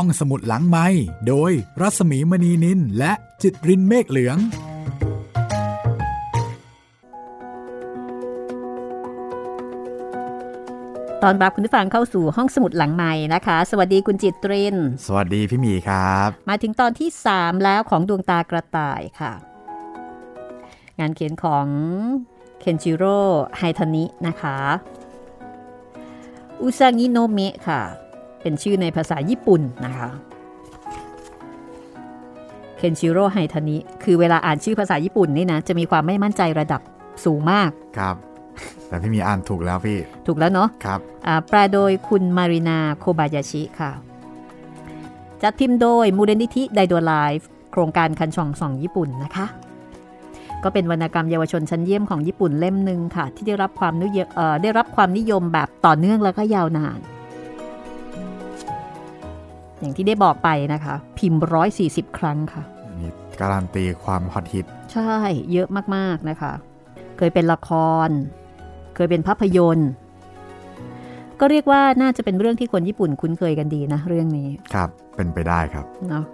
ห้องสมุดหลังไม้โดยรัสมีมณีนินและจิตรินเมฆเหลือง ตอนรับคุณผู้ฟังเข้าสู่ห้องสมุดหลังใหม่นะคะ สวัสดีคุณจิตริน สวัสดีพี่หมีครับ มาถึงตอนที่ 3 แล้วของดวงตากระต่ายค่ะ งานเขียนของเคนจิโร่ไฮทานินะคะ อุซางิโนเมะค่ะ เป็นชื่อในภาษาญี่ปุ่นนะคะเคนจิโร่ไฮทานิคือเวลาอ่านชื่อภาษาญี่ปุ่นนี่นะ จะมีความไม่มั่นใจระดับสูงมากครับ แต่พี่หมีอ่านถูกแล้วพี่ ถูกแล้วเนาะครับอ่าแปลโดยคุณมารินาโคบายาชิค่ะ จัดพิมพ์โดยมูลนิธิไดโดไลฟ์โครงการคันฉ่องส่องญี่ปุ่นนะคะ ก็เป็นวรรณกรรมเยาวชนชั้นเยี่ยมของญี่ปุ่นเล่มหนึ่งค่ะ ที่ได้รับความนิยมเอ่อได้รับความนิยมแบบต่อเนื่องแล้วก็ยาวนาน อย่างที่ได้บอกไปนะคะ พิมพ์ 140 ครั้งค่ะมีการันตีความฮอตฮิต ใช่ เยอะมากๆนะคะ เคยเป็นละคร เคยเป็นภาพยนตร์ก็เรียกว่าน่าจะเป็นเรื่องที่คนญี่ปุ่นคุ้นเคยกันดีนะเรื่องนี้ ครับ เป็นไปได้ครับ เนาะ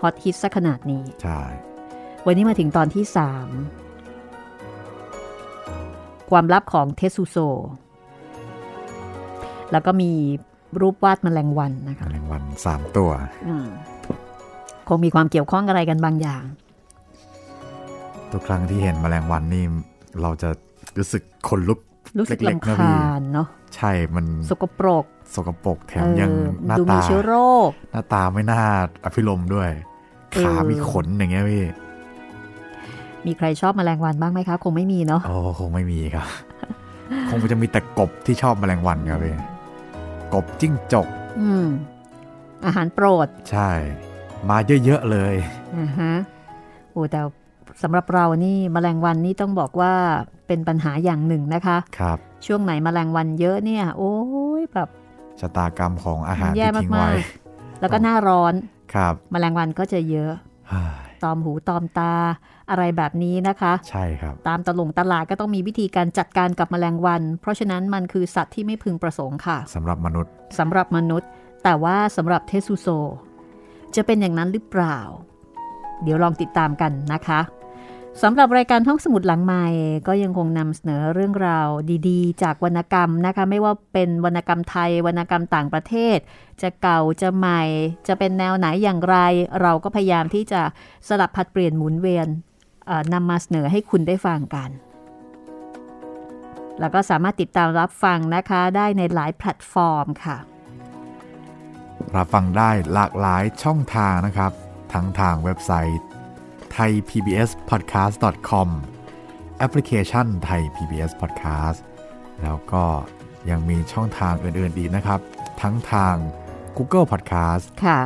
ฮอตฮิตซะขนาดนี้ ใช่ วันนี้มาถึงตอนที่ 3 ความลับของเทสุโซ แล้วก็มี รูปวาดแมลงวันนะคะแมลงวันสามตัวอืมคงมีความเกี่ยวข้องอะไรกันบางอย่าง ทุกครั้งที่เห็นแมลงวันนี่เราจะรู้สึกขนลุกรู้สึกเล็กลำๆนะพี่คาญเนาะใช่มันสกปรก สกปรกแถมเออยังหน้าดูมีตาเชื้อโรค หน้าตาไม่น่าอภิรมย์ด้วยเออขามีขนอย่างเงี้ยพี่มีใครชอบแมลงวันบ้างไหมคะ คงไม่มีเนาะโอ้คงไม่มีครับ คงจะมีแต่กบที่ชอบแมลงวันครับพี่ กบจิ้งจก อืม อาหารโปรด ใช่ มาเยอะ ๆ เลยอ่าฮะโอ้แต่สำหรับเรานี่แมลงวันนี่ต้องบอกว่าเป็นปัญหาอย่างหนึ่งนะคะ ครับ ช่วงไหนแมลงวันเยอะเนี่ย โอ้ยแบบชะตากรรมของอาหารแย่ที่ทิ้งมาไว้กแล้วก็หน้าร้อน ครับแมลงวันก็จะเยอะเฮ้ยตอมหูตอมตา อะไรแบบนี้นะคะ ใช่ครับ ตามตลงตลาดก็ต้องมีวิธีการจัดการกับแมลงวัน เพราะฉะนั้นมันคือสัตว์ที่ไม่พึงประสงค์ค่ะสำหรับมนุษย์สำหรับมนุษย์ แต่ว่าสำหรับเทสุโซ จะเป็นอย่างนั้นหรือเปล่า เดี๋ยวลองติดตามกันนะคะสำหรับรายการห้องสมุดหลังใหม่ ก็ยังคงนำเสนอเรื่องราวดีๆ จากวรรณกรรมนะคะ ไม่ว่าเป็นวรรณกรรมไทยวรรณกรรมต่างประเทศ จะเก่าจะใหม่ จะเป็นแนวไหนอย่างไร เราก็พยายามที่จะสลับผัดเปลี่ยนหมุนเวียนเอ่อ นำมาเสนอให้คุณได้ฟังกัน แล้วก็สามารถติดตามรับฟังนะคะได้ในหลายแพลตฟอร์มค่ะ รับฟังได้หลากหลายช่องทางนะครับ ทั้งทางเว็บไซต์ thaipbspodcast.com แอปพลิเคชัน Thai PBS Podcast แล้วก็ยังมีช่องทางอื่นๆอีกนะครับ ทั้งทาง Google Podcast ค่ะ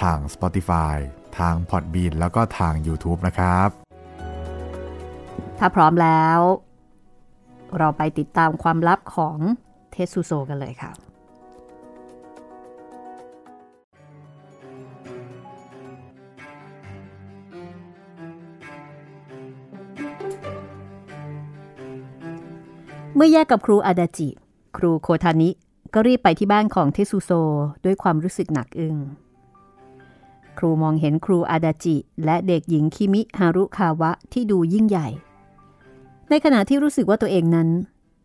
ทาง Spotify ทาง Podbean แล้วก็ทาง YouTube นะครับ ถ้าพร้อมแล้ว เราไปติดตามความลับของเทสุโซกันเลยค่ะเมื่อแยกกับครูอาดาจิ ครูโคทานิก็รีบไปที่บ้านของเทสุโซด้วยความรู้สึกหนักอึ้ง ครูมองเห็นครูอาดาจิ และเด็กหญิงคิมิฮารุคาวะที่ดูยิ่งใหญ่ ในขณะที่รู้สึกว่าตัวเองนั้น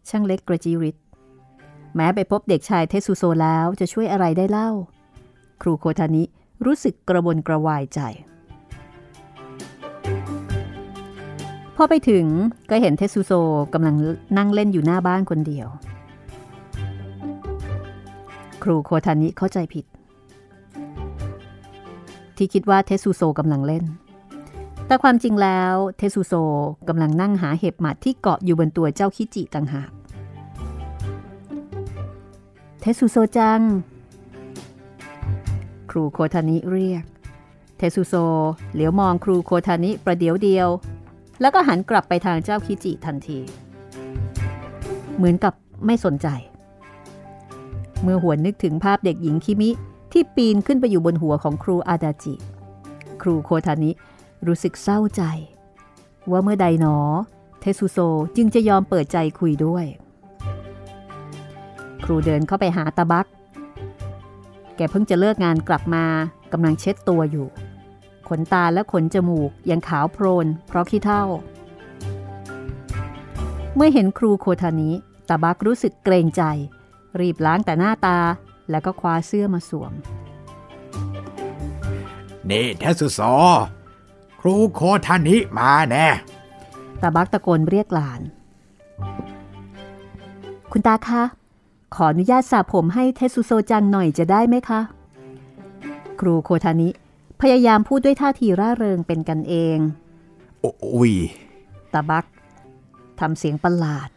ช่างเล็กกระจิริดแม้ไปพบเด็กชายเทสุโซแล้วจะช่วยอะไรได้เล่า ครูโคทานิรู้สึกกระวนกระวายใจ พอไปถึงก็เห็นเทสุโซกำลังนั่งเล่นอยู่หน้าบ้านคนเดียว ครูโคทานิเข้าใจผิด ที่คิดว่าเทสุโซกำลังเล่น แต่ความจริงแล้วเทสุโซกำลังนั่งหาเห็บหมัดที่เกาะอยู่บนตัวเจ้าคิจิต่างหาก เทสุโซจัง ครูโคทานิเรียก เทสุโซเหลียวมองครูโคทานิประเดี๋ยวเดียว แล้วก็หันกลับไปทางเจ้าคิจิทันที เหมือนกับไม่สนใจ เมื่อหวนนึกถึงภาพเด็กหญิงคิมิที่ปีนขึ้นไปอยู่บนหัวของครูอาดาจิ ครูโคทานิ รู้สึกเศร้าใจ ว่าเมื่อใดหนอ เทสุโซจึงจะยอมเปิดใจคุยด้วย ครูเดินเข้าไปหาตาบัก แกเพิ่งจะเลิกงานกลับมากำลังเช็ดตัวอยู่ ขนตาและขนจมูกยังขาวโพลนเพราะขี้เท่าเมื่อเห็นครูโคทานิตาบักรู้สึกเกรงใจ รีบล้างแต่หน้าตาแล้วก็คว้าเสื้อมาสวมนี่เทสุโซ รูโคทานิมาแน่ตาบักตะโกนเรียกหลาน คุณตาคะ ขออนุญาตสระผมให้เทสุโซจังหน่อยจะได้ไหมคะ ครูโคทานิ พยายามพูดด้วยท่าทีร่าเริงเป็นกันเอง โอ้ยตาบักทำเสียงประหลาด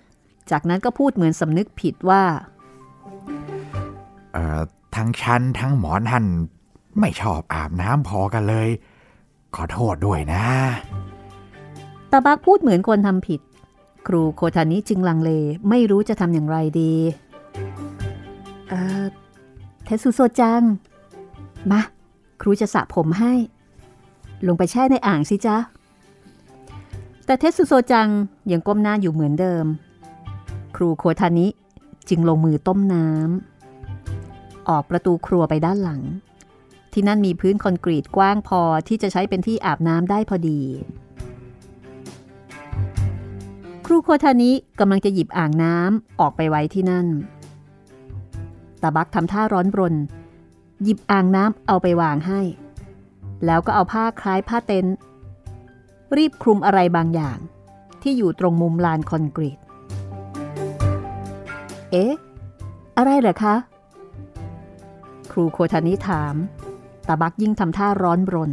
จากนั้นก็พูดเหมือนสำนึกผิดว่าเอ่อทั้งฉันทั้งหมอนหันไม่ชอบอาบน้ำพอกันเลย ขอโทษด้วยนะ ตาบักพูดเหมือนคนทำผิด ครูโคทานิจึงลังเลไม่รู้จะทำอย่างไรดีเอ่อเทสุโซจัง มา ครูจะสระผมให้ ลงไปแช่ในอ่างสิจ๊ะ แต่เทสุโซจังยังก้มหน้าอยู่เหมือนเดิม ครูโคทานิจึงลงมือต้มน้ำออกประตูครัวไปด้านหลัง ที่นั่นมีพื้นคอนกรีตกว้างพอที่จะใช้เป็นที่อาบน้ำได้พอดี ครูโคทานิกำลังจะหยิบอ่างน้ำออกไปไว้ที่นั่นตาบักทำท่าร้อนรน หยิบอ่างน้ำเอาไปวางให้ แล้วก็เอาผ้าคล้ายผ้าเต็นท์รีบคลุมอะไรบางอย่าง ที่อยู่ตรงมุมลานคอนกรีต เอ๊ะ อะไรเหรอคะ ครูโคทานิถาม ตาบักยิ่งทำท่าร้อนรน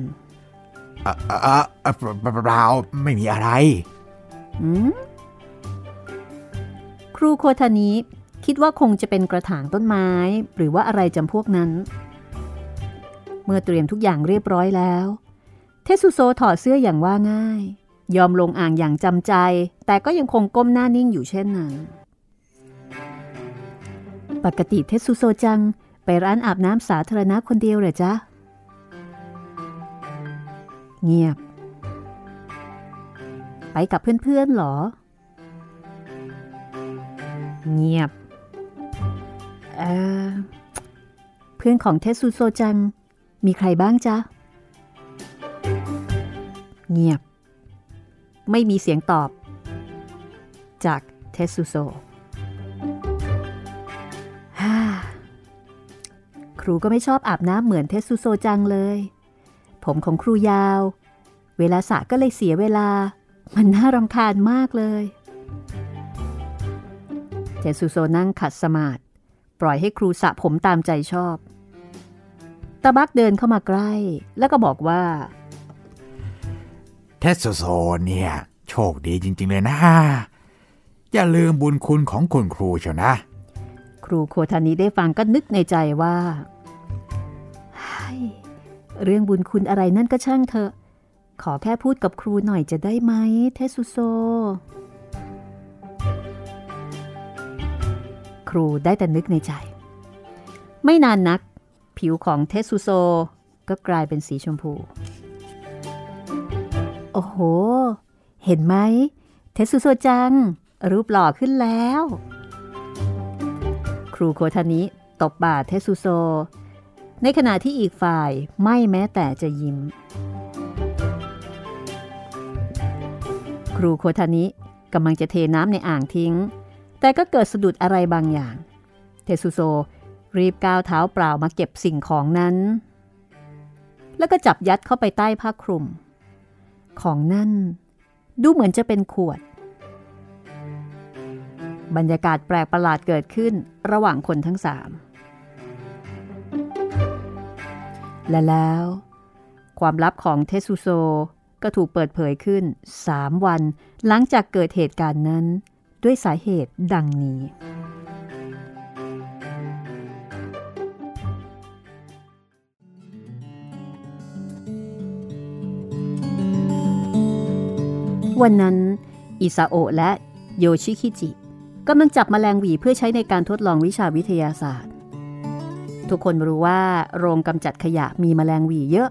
เอ่อเอ่อเอ่อเปล่าไม่มีอะไรอืมครูโคทานิคิดว่าคงจะเป็นกระถางต้นไม้ หรือว่าอะไรจำพวกนั้น เมื่อเตรียมทุกอย่างเรียบร้อยแล้ว เทสุโซถอดเสื้ออย่างว่าง่าย ยอมลงอ่างอย่างจำใจ แต่ก็ยังคงก้มหน้านิ่งอยู่เช่นนั้น ปกติเทสุโซจังไปร้านอาบน้ำสาธารณะคนเดียวเหรอจ๊ะ เงียบ ไปกับเพื่อนๆหรอ เงียบเออเพื่อนของเทสุโซจัง มีใครบ้างจ๊ะ เงียบ ไม่มีเสียงตอบ จากเทสุโซครูก็ไม่ชอบอาบน้ำเหมือนเทสุโซจังเลย ผมของครูยาว เวลาสระก็เลยเสียเวลา มันน่ารำคาญมากเลยเทสุโซนั่งขัดสมาธิปล่อยให้ครูสระผมตามใจชอบตาบักเดินเข้ามาใกล้ แล้วก็บอกว่า เทสโซเนี่ย โชคดีจริง ๆ เลยนะ อย่าลืมบุญคุณของคุณครูเชียวนะ ครูโคทานิได้ฟังก็นึกในใจว่าเฮ้ย เรื่องบุญคุณอะไรนั่นก็ช่างเถอะ ขอแค่พูดกับครูหน่อยจะได้ไหมเทสุโซ ครูได้แต่นึกในใจ ไม่นานนัก ผิวของเทสุโซก็กลายเป็นสีชมพู โอ้โห เห็นไหม เทสุโซจัง รูปหล่อขึ้นแล้ว ครูโคทานิตบบ่าเทสุโซ ในขณะที่อีกฝ่ายไม่แม้แต่จะยิ้ม ครูโคทานิกำลังจะเทน้ำในอ่างทิ้ง แต่ก็เกิดสะดุดอะไรบางอย่าง เทสุโซรีบก้าวเท้าเปล่ามาเก็บสิ่งของนั้น แล้วก็จับยัดเข้าไปใต้ผ้าคลุม ของนั่น ดูเหมือนจะเป็นขวด บรรยากาศแปลกประหลาดเกิดขึ้นระหว่างคนทั้งสาม และแล้ว ความลับของเทสุโซก็ถูกเปิดเผยขึ้น 3 วัน หลังจากเกิดเหตุการณ์นั้น ด้วยสาเหตุดังนี้ วันนั้นอิซาโอะและโยชิคิจิกำลังจับมแมลงหวีเพื่อใช้ในการทดลองวิชาวิทยาศาสตร์ ทุกคนรู้ว่าโรงกำจัดขยะมีแมลงวีเยอะ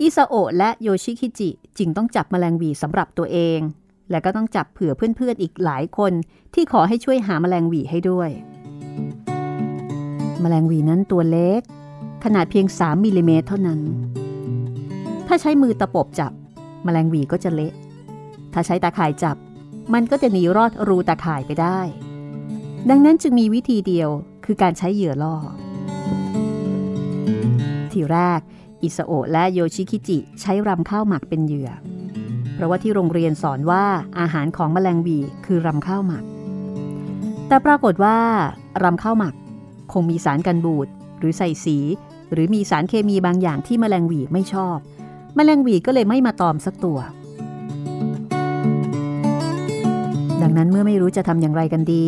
อิซาโอะและโยชิคิจิจึงต้องจับแมลงวีสำหรับตัวเอง และก็ต้องจับเผื่อเพื่อนๆอีกหลายคนที่ขอให้ช่วยหาแมลงวีให้ด้วย แมลงวีนั้นตัวเล็ก ขนาดเพียง 3มิลลิเมตรเท่านั้น ถ้าใช้มือตะปบจับ แมลงวีก็จะเละ ถ้าใช้ตาข่ายจับ มันก็จะหนีรอดรูตาข่ายไปได้ ดังนั้นจึงมีวิธีเดียวคือการใช้เหยื่อล่อ ทีแรก อิสโอะและโยชิคิจิใช้รำข้าวหมักเป็นเหยื่อ เพราะว่าที่โรงเรียนสอนว่าอาหารของแมลงวีคือรำข้าวหมัก แต่ปรากฏว่ารำข้าวหมัก คงมีสารกันบูดหรือใส่สี หรือมีสารเคมีบางอย่างที่แมลงวีไม่ชอบ แมลงวีก็เลยไม่มาตอมสักตัว ดังนั้นเมื่อไม่รู้จะทำอย่างไรกันดี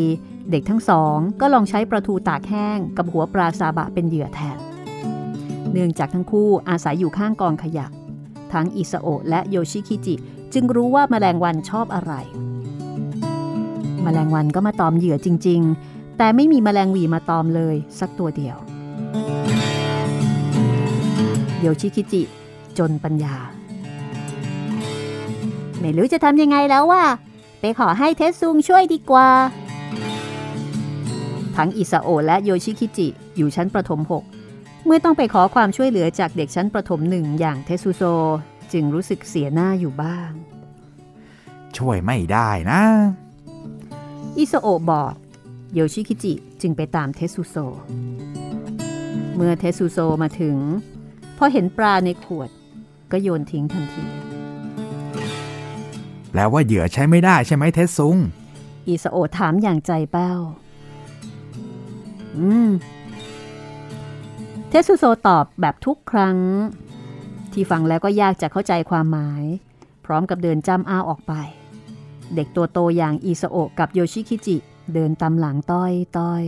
เด็กทั้งสองก็ลองใช้ปลาทูตากแห้งกับหัวปลาซาบะเป็นเหยื่อแทน เนื่องจากทั้งคู่อาศัยอยู่ข้างกองขยะ ทั้งอิซาโอะและโยชิคิจิ จึงรู้ว่าแมลงวันชอบอะไร แมลงวันก็มาตอมเหยื่อจริง ๆ แต่ไม่มีแมลงวีมาตอมเลยสักตัวเดียวโยชิคิจิ จนปัญญา ไม่รู้จะทำยังไงแล้วว่า ไปขอให้เทสซุงช่วยดีกว่า ทั้งอิซาโอะและโยชิคิจิอยู่ชั้นประถม6 เมื่อต้องไปขอความช่วยเหลือจากเด็กชั้นประถมหนึ่งอย่างเทสุโซ จึงรู้สึกเสียหน้าอยู่บ้าง ช่วยไม่ได้นะ อิซาโอะบอกโยชิคิจิจึงไปตามเทสุโซ เมื่อเทสุโซมาถึง พอเห็นปลาในขวด ก็โยนทิ้งทันทีแปลว่าเหยื่อใช้ไม่ได้ใช่ไหมเทสซุงอิซาโอะถามอย่างใจแป้วอืมเทสุโซตอบแบบทุกครั้ง ที่ฟังแล้วก็ยากจะเข้าใจความหมาย พร้อมกับเดินจำอ้าวออกไป เด็กตัวโตอย่างอิซาโอะกับโยชิคิจิ เดินตามหลังต้อยต้อย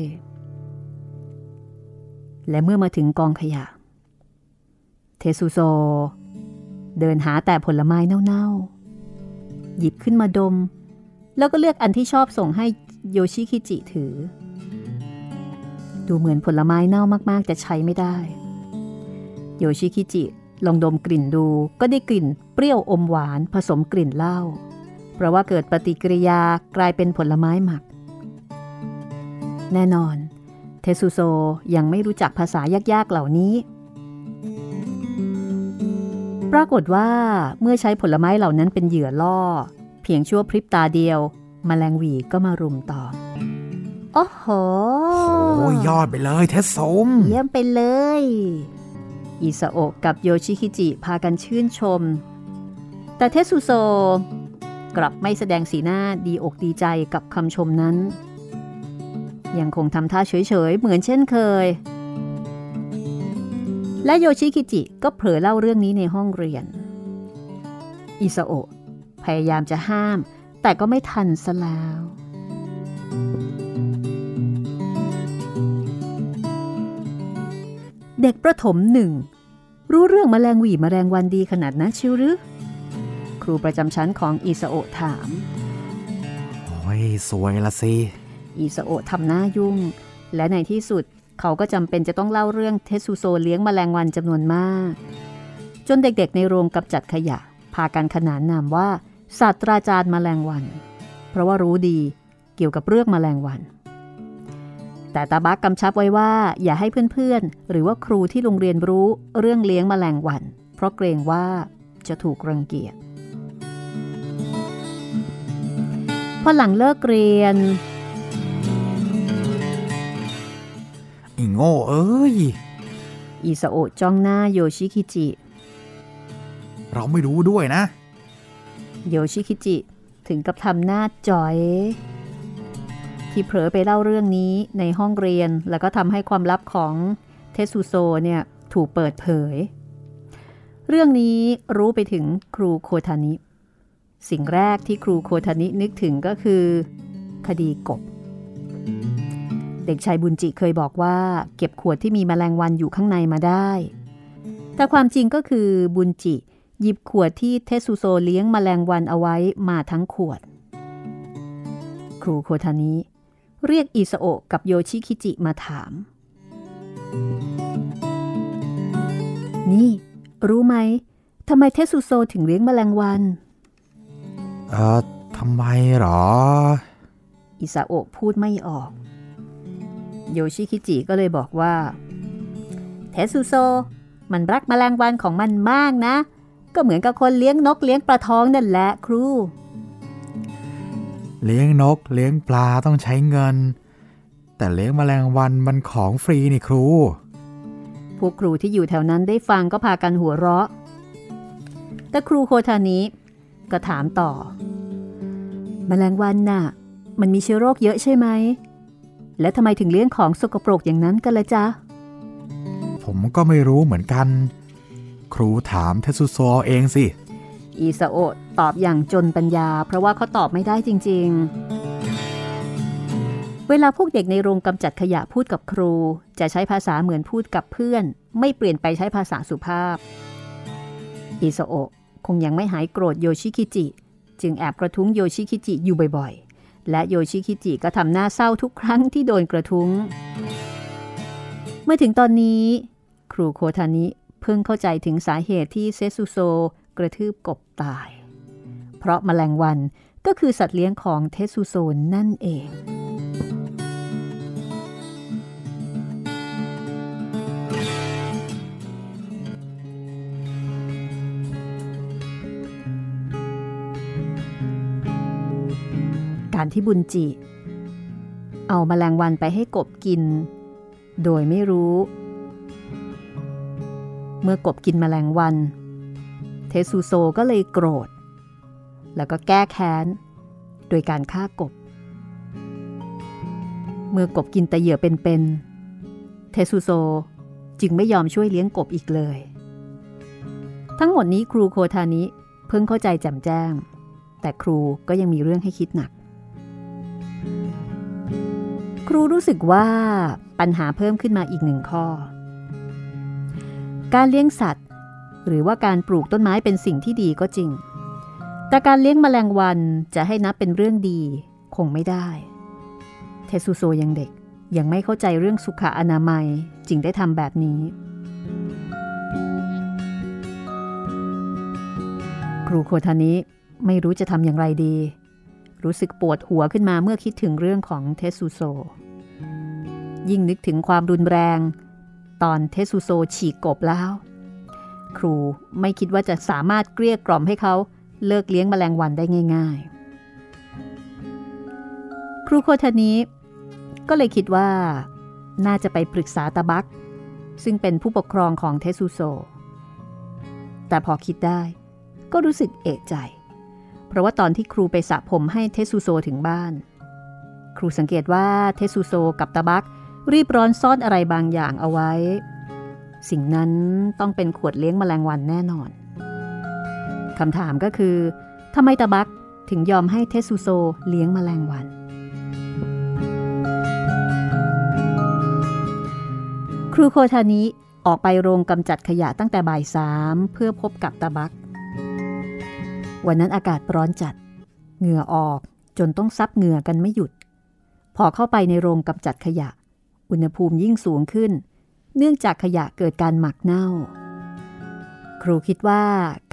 และเมื่อมาถึงกองขยะ เทสุโซ เดินหาแต่ผลไม้เน่าๆ หยิบขึ้นมาดม แล้วก็เลือกอันที่ชอบส่งให้โยชิคิจิถือ ดูเหมือนผลไม้เน่ามากๆแต่ใช้ไม่ได้ โยชิคิจิลองดมกลิ่นดูก็ได้กลิ่นเปรี้ยวอมหวานผสมกลิ่นเหล้า เพราะว่าเกิดปฏิกิริยากลายเป็นผลไม้หมัก แน่นอน เทสุโซยังไม่รู้จักภาษายากๆเหล่านี้ ปรากฏว่าเมื่อใช้ผลไม้เหล่านั้นเป็นเหยื่อล่อ เพียงชั่วพริบตาเดียวมแมลงหวีก็มารุมต่อ โอ้โหโอ้ยยอดไปเลยเทสซุงเยี่ยมไปเลย อิซาโอะกับโยชิคิจิพากันชื่นชม แต่เทสุโซ กลับไม่แสดงสีหน้าดีอกดีใจกับคำชมนั้น ยังคงทำท่าเฉยๆ เหมือนเช่นเคย และโยชิคิจิก็เผลอเล่าเรื่องนี้ในห้องเรียน อิซาโอะพยายามจะห้ามแต่ก็ไม่ทันซะแล้ว เด็กประถมหนึ่ง รู้เรื่องแมลงหวีแมลงวันดีขนาดนั้นชิวหรือ ครูประจำชั้นของอิซาโอะถาม โอ้ย สวยละสิ อิซาโอะทำหน้ายุ่ง และในที่สุดเขาก็จำเป็นจะต้องเล่าเรื่องเทสุโซเลี้ยงแมลงวันจำนวนมาก จนเด็กๆในโรงกำจัดขยะ พากันขนานนามว่าศาสตราจารย์แมลงวัน เพราะว่ารู้ดีเกี่ยวกับเรื่องแมลงวัน แต่ตาบักกำชับไว้ว่าอย่าให้เพื่อนๆ หรือว่าครูที่โรงเรียนรู้เรื่องเลี้ยงแมลงวัน เพราะเกรงว่าจะถูกรังเกียจพอหลังเลิกเรียนอีโง่เอ้ยอิซาโอะจ้องหน้าโยชิคิจิ เราไม่รู้ด้วยนะ โยชิคิจิถึงกับทำหน้าจ๋อย ที่เผลอไปเล่าเรื่องนี้ในห้องเรียนแล้วก็ทำให้ความลับของเทสุโซเนี่ยถูกเปิดเผย เรื่องนี้รู้ไปถึงครูโคทานิ สิ่งแรกที่ครูโคทานินึกถึงก็คือ คดีกบ เด็กชายบุญจิเคยบอกว่าเก็บขวดที่มีแมลงวันอยู่ข้างในมาได้ แต่ความจริงก็คือบุญจิหยิบขวดที่เทสุโซเลี้ยงมแมลงวันเอาไว้มาทั้งขวด ครูโคทานิ เรียกอิซาโอะกับโยชิคิจิมาถาม นี่ รู้ไหมทำไมเทสุโซถึงเลี้ยงมแมลงวัน เอ่อทำไมหรอ อิซาโอะพูดไม่ออก โยชิคิจิก็เลยบอกว่าเทเทสุโซ มันรักแมลงวันของมันมากนะ ก็เหมือนกับคนเลี้ยงนกเลี้ยงปลาทองนั่นแหละครู เลี้ยงนก เลี้ยงปลาต้องใช้เงิน แต่เลี้ยงแมลงวันมันของฟรีนี่ครู พวกครูที่อยู่แถวนั้นได้ฟังก็พากันหัวเราะ แต่ครูโคทานิก็ถามต่อแมลงวันน่ะ มันมีเชื้อโรคเยอะใช่ไหม และทำไมถึงเลี้ยงของสกปรกอย่างนั้นกันละจ๊ะ ผมก็ไม่รู้เหมือนกัน ครูถามเทสุโซเองสิ อีซาโอะตอบอย่างจนปัญญา เพราะว่าเขาตอบไม่ได้จริง ๆ เวลาพวกเด็กในโรงกำจัดขยะพูดกับครู จะใช้ภาษาเหมือนพูดกับเพื่อน ไม่เปลี่ยนไปใช้ภาษาสุภาพอิซาโอะคงยังไม่หายโกรธโยชิคิจิ จึงแอบกระทุ้งโยชิคิจิอยู่บ่อยๆ และโยชิคิจิก็ทำหน้าเศร้าทุกครั้งที่โดนกระทุ้ง เมื่อถึงตอนนี้ ครูโคทานิเพิ่งเข้าใจถึงสาเหตุที่เซซุโซ กระทืบกบตาย เพราะแมลงวันก็คือสัตว์เลี้ยงของเทสุโซนนั่นเอง การที่บุญจิ เอาแมลงวันไปให้กบกิน โดยไม่รู้ เมื่อกบกินแมลงวัน เทสุโซก็เลยโกรธ แล้วก็แก้แค้น โดยการฆ่ากบ เมื่อกบกินแต่เหยื่อเป็นๆเทสุโซจึงไม่ยอมช่วยเลี้ยงกบอีกเลย ทั้งหมดนี้ครูโคทานิเพิ่งเข้าใจแจ่มแจ้ง แต่ครูก็ยังมีเรื่องให้คิดหนัก ครูรู้สึกว่าปัญหาเพิ่มขึ้นมาอีกหนึ่งข้อ การเลี้ยงสัตว์ หรือว่าการปลูกต้นไม้เป็นสิ่งที่ดีก็จริง แต่การเลี้ยงแมลงวันจะให้นับเป็นเรื่องดีคงไม่ได้ เทสุโซยังเด็กยังไม่เข้าใจเรื่องสุขอนามัยจึงได้ทำแบบนี้ ครูโคทานิไม่รู้จะทำอย่างไรดี รู้สึกปวดหัวขึ้นมาเมื่อคิดถึงเรื่องของเทสุโซ ยิ่งนึกถึงความรุนแรง ตอนเทสุโซฉีกกบแล้ว ครูไม่คิดว่าจะสามารถเกลี้ยกล่อมให้เขาเลิกเลี้ยงแมลงวันได้ง่าย ๆ ครูโคทานิก็เลยคิดว่า น่าจะไปปรึกษาตาบัก ซึ่งเป็นผู้ปกครองของเทสุโซ แต่พอคิดได้ ก็รู้สึกเอะใจ เพราะว่าตอนที่ครูไปสระผมให้เทสุโซถึงบ้าน ครูสังเกตว่าเทสุโซกับตาบักรีบร้อนซ่อนอะไรบางอย่างเอาไว้ สิ่งนั้นต้องเป็นขวดเลี้ยงแมลงวันแน่นอนคำถามก็คือทำไมตาบักถึงยอมให้เทสุโซเลี้ยงแมลงวัน ครูโคทานิออกไปโรงกำจัดขยะตั้งแต่บ่ายสามเพื่อพบกับตาบัก วันนั้นอากาศร้อนจัด เหงื่อออกจนต้องซับเหงื่อกันไม่หยุด พอเข้าไปในโรงกำจัดขยะ อุณหภูมิยิ่งสูงขึ้น เนื่องจากขยะเกิดการหมักเน่า ครูคิดว่า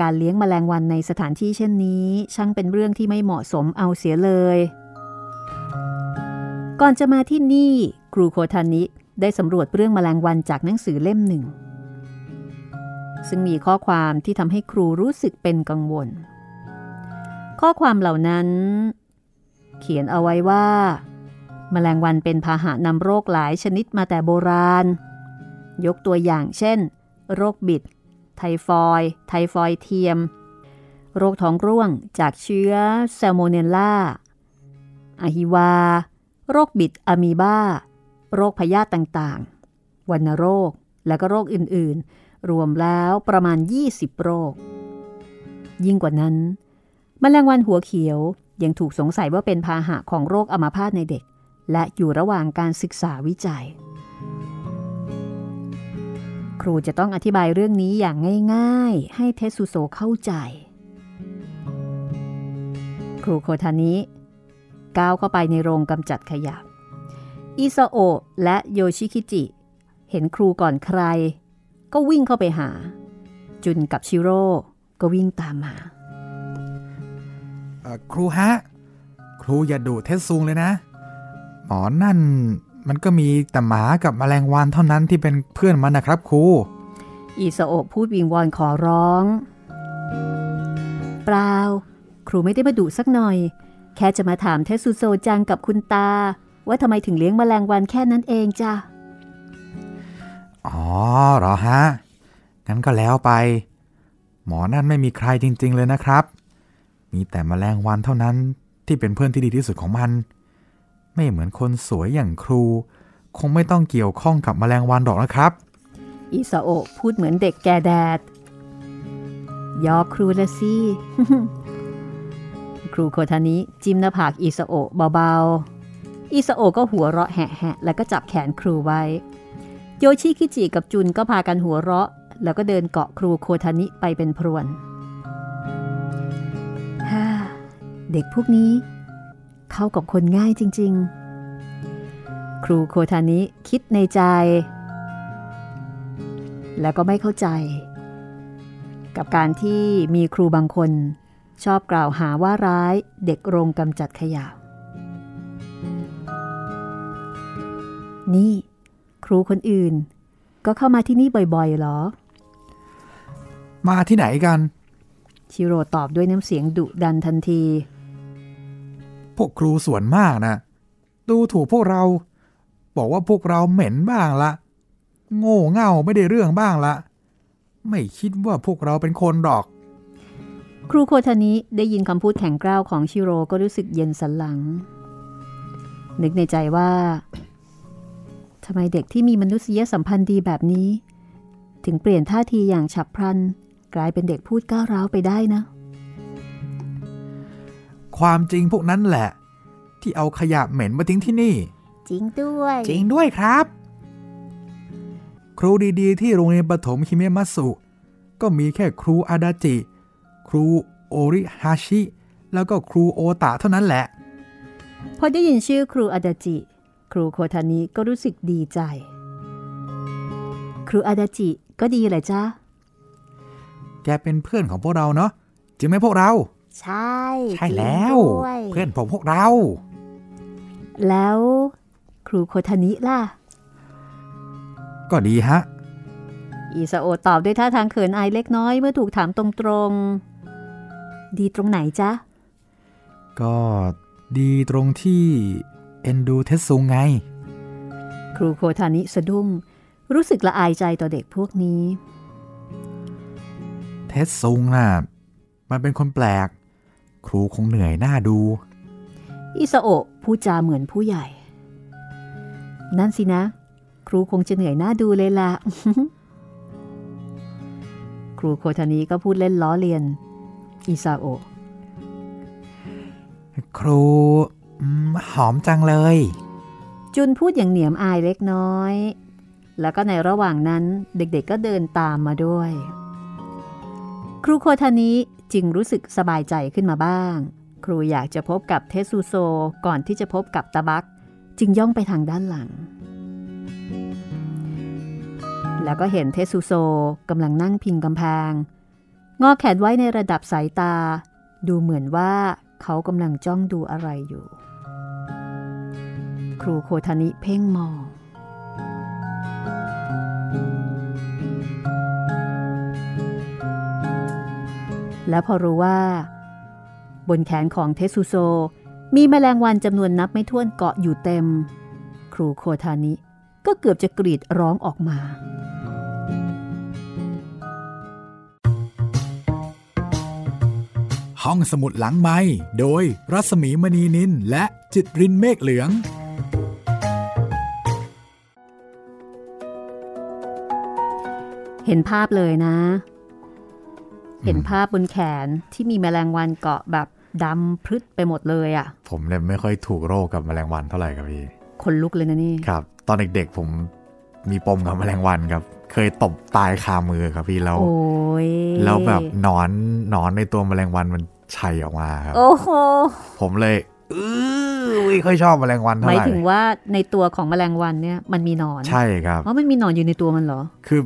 การเลี้ยงแมลงวันในสถานที่เช่นนี้ ช่างเป็นเรื่องที่ไม่เหมาะสมเอาเสียเลย ก่อนจะมาที่นี่ ครูโคทานิได้สำรวจเรื่องแมลงวันจากหนังสือเล่มหนึ่ง ซึ่งมีข้อความที่ทำให้ครูรู้สึกเป็นกังวล ข้อความเหล่านั้น เขียนเอาไว้ว่า แมลงวันเป็นพาหะนำโรคหลายชนิดมาแต่โบราณ ยกตัวอย่างเช่น โรคบิด ไทฟอยด์ไทฟอยด์เทียม โรคท้องร่วงจากเชื้อแซลโมเนลลาอหิวาต์ โรคบิดอะมีบา โรคพยาธิต่างๆ วัณโรค และก็โรคอื่นๆ รวมแล้วประมาณ 20 โรค ยิ่งกว่านั้นแมลงวันหัวเขียวยังถูกสงสัยว่าเป็นพาหะของโรคอัมาพาตในเด็ก และอยู่ระหว่างการศึกษาวิจัย ครูจะต้องอธิบายเรื่องนี้อย่างง่ายๆ ให้เทสุโซเข้าใจ ครูโคทานิก้าวเข้าไปในโรงกำจัดขยะ อิซาโอและโยชิคิจิ เห็นครูก่อนใคร ก็วิ่งเข้าไปหา จุนกับชิโร่ก็วิ่งตามมา ครูฮะ ครูอย่าดูเทสซุงเลยนะ หมอนั่น มันก็มีแต่หมากับแมลงวันเท่านั้นที่เป็นเพื่อนมันนะครับครูอิซาโอะพูดวิงวอนขอร้อง เปล่า ครูไม่ได้มาดุสักหน่อย แค่จะมาถามเทสุโซจังกับคุณตา ว่าทำไมถึงเลี้ยงแมลงวันแค่นั้นเองจ้ะ อ๋อเหรอฮะ งั้นก็แล้วไป หมอนั่นไม่มีใครจริง ๆ เลยนะครับ มีแต่แมลงวันเท่านั้นที่เป็นเพื่อนที่ดีที่สุดของมัน ไม่เหมือนคนสวยอย่างครู คงไม่ต้องเกี่ยวข้องกับแมลงวันหรอกนะครับ อิซาโอพูดเหมือนเด็กแกแดด ยอครูละสิ ครูโคทานิจิ้มหน้าผากอิซาโอเบาๆ อิซาโอก็หัวเราะแหะๆแล้วก็จับแขนครูไว้ โยชิคิจิกับจุนก็พากันหัวเราะ แล้วก็เดินเกาะครูโคทานิไปเป็นพรวนฮ่าเด็กพวกนี้ เข้ากับคนง่ายจริง ๆ ครูโคทานิคิดในใจ แล้วก็ไม่เข้าใจ กับการที่มีครูบางคนชอบกล่าวหาว่าร้ายเด็กโรงกำจัดขยะ นี่ ครูคนอื่น ก็เข้ามาที่นี่บ่อยๆหรอ มาที่ไหนกัน ชิโร่ตอบด้วยน้ำเสียงดุดันทันที พวกครูส่วนมากนะ ดูถูกพวกเรา บอกว่าพวกเราเหม็นบ้างละ โง่เง่าไม่ได้เรื่องบ้างละ ไม่คิดว่าพวกเราเป็นคนหรอก ครูโคทานิได้ยินคำพูดแข็งกร้าวของชิโร่ก็รู้สึกเย็นสันหลัง นึกในใจว่าทำไมเด็กที่มีมนุษยสัมพันธ์ดีแบบนี้ ถึงเปลี่ยนท่าทีอย่างฉับพลัน กลายเป็นเด็กพูดก้าวร้าวไปได้นะ ความจริงพวกนั้นแหละ ที่เอาขยะเหม็นมาทิ้งที่นี่ จริงด้วย จริงด้วยครับ ครูดีๆ ที่โรงเรียนประถมฮิเมมัตสุ ก็มีแค่ครูอาดาจิ ครูโอริฮาชิ แล้วก็ครูโอตะเท่านั้นแหละ พอได้ยินชื่อครูอาดาจิ ครูโคทานิก็รู้สึกดีใจ ครูอาดาจิก็ดีแหละจ้าแกเป็นเพื่อนของพวกเราเนาะจริงไหมพวกเรา ใช่ ใช่แล้ว เพื่อนผมพวกเรา แล้ว ครูโคทานิล่ะ ก็ดีฮะ อิซาโอะตอบด้วยท่าทางเขินอายเล็กน้อยเมื่อถูกถามตรงๆ ดีตรงไหนจ๊ะ ก็ดีตรงที่เอ็นดูเทสซุงไง ครูโคทานิสะดุ้ง รู้สึกละอายใจต่อเด็กพวกนี้ เทสซุงน่ะ มันเป็นคนแปลก ครูคงเหนื่อยหน้าดู อิซาโอะพูดจาเหมือนผู้ใหญ่ นั่นสินะ ครูคงจะเหนื่อยหน้าดูเลยล่ะ ครูโคทานิก็พูดเล่นล้อเลียน อิซาโอะครูอืมหอมจังเลย จุนพูดอย่างเหนียมอายเล็กน้อย แล้วก็ในระหว่างนั้นเด็กๆก็เดินตามมาด้วย ครูโคทานิ จึงรู้สึกสบายใจขึ้นมาบ้าง ครูอยากจะพบกับเทสุโซก่อนที่จะพบกับตาบัก จึงย่องไปทางด้านหลัง แล้วก็เห็นเทสุโซกำลังนั่งพิงกำแพง งอแขนไว้ในระดับสายตา ดูเหมือนว่าเขากำลังจ้องดูอะไรอยู่ ครูโคทานิเพ่งมอง แล้วพอรู้ว่า บนแขนของเทสุโซ มีแมลงวันจำนวนนับไม่ถ้วนเกาะอยู่เต็ม ครูโคทานิก็เกือบจะกรีดร้องออกมาห้องสมุดหลังไม้โดยรัสมีมณีนินและจิตรินเมฆเหลือง เห็นภาพเลยนะ เห็นภาพบนแขนที่มีแมลงวันเกาะแบบดำพรึดไปหมดเลยอะ่ะ ผมเลยไม่ค่อยถูกโรคกับแมลงวันเท่าไหร่ครับพี่คนลุกเลยนะนี่ ครับ ตอนเด็กๆผมมีปมกับแมลงวันครับ เคยตบตายคามือครับพี่แล้วโอ้ยแล้วแบบหนอนหนอนในตัวแมลงวันมันชัยออกมาครับ โอ้โห ผมเลยเออไม่ค่อยชอบแมลงวันหเท่ามาไหยร่ถึงว่าในตัวของแมลงวันเนี่ยมันมีหนอน ใช่ครับเพราะมันมีหนอนอยู่ในตัวมันเหรอ คือ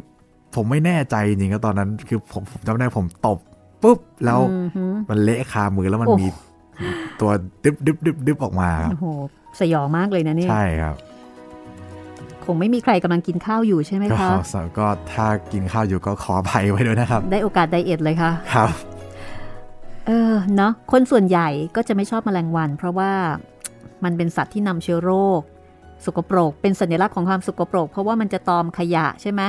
ผมไม่แน่ใจจริงๆก็ตอนนั้นคือผมผมจำได้ผมตบปุ๊บแล้วอือหือมันเละคามือแล้วมันโอ้มีตัวดึบดึบดึบดึบออกมาครับโอ้โหสยองมากเลยนะเนี่ยใช่ครับ คงไม่มีใครกำลังกินข้าวอยู่ใช่ไหมก็คะก็ถ้ากินข้าวอยู่ก็ขออภัยไว้ด้วยนะครับ ได้โอกาสไดเอทเลยค่ะครับเออเนาะคนส่วนใหญ่ก็จะไม่ชอบแมลงวัน เพราะว่ามันเป็นสัตว์ที่นำเชื้อโรค สกปรก เป็นสัญลักษณ์ของความสกปรก เพราะว่ามันจะตอมขยะใช่ไหม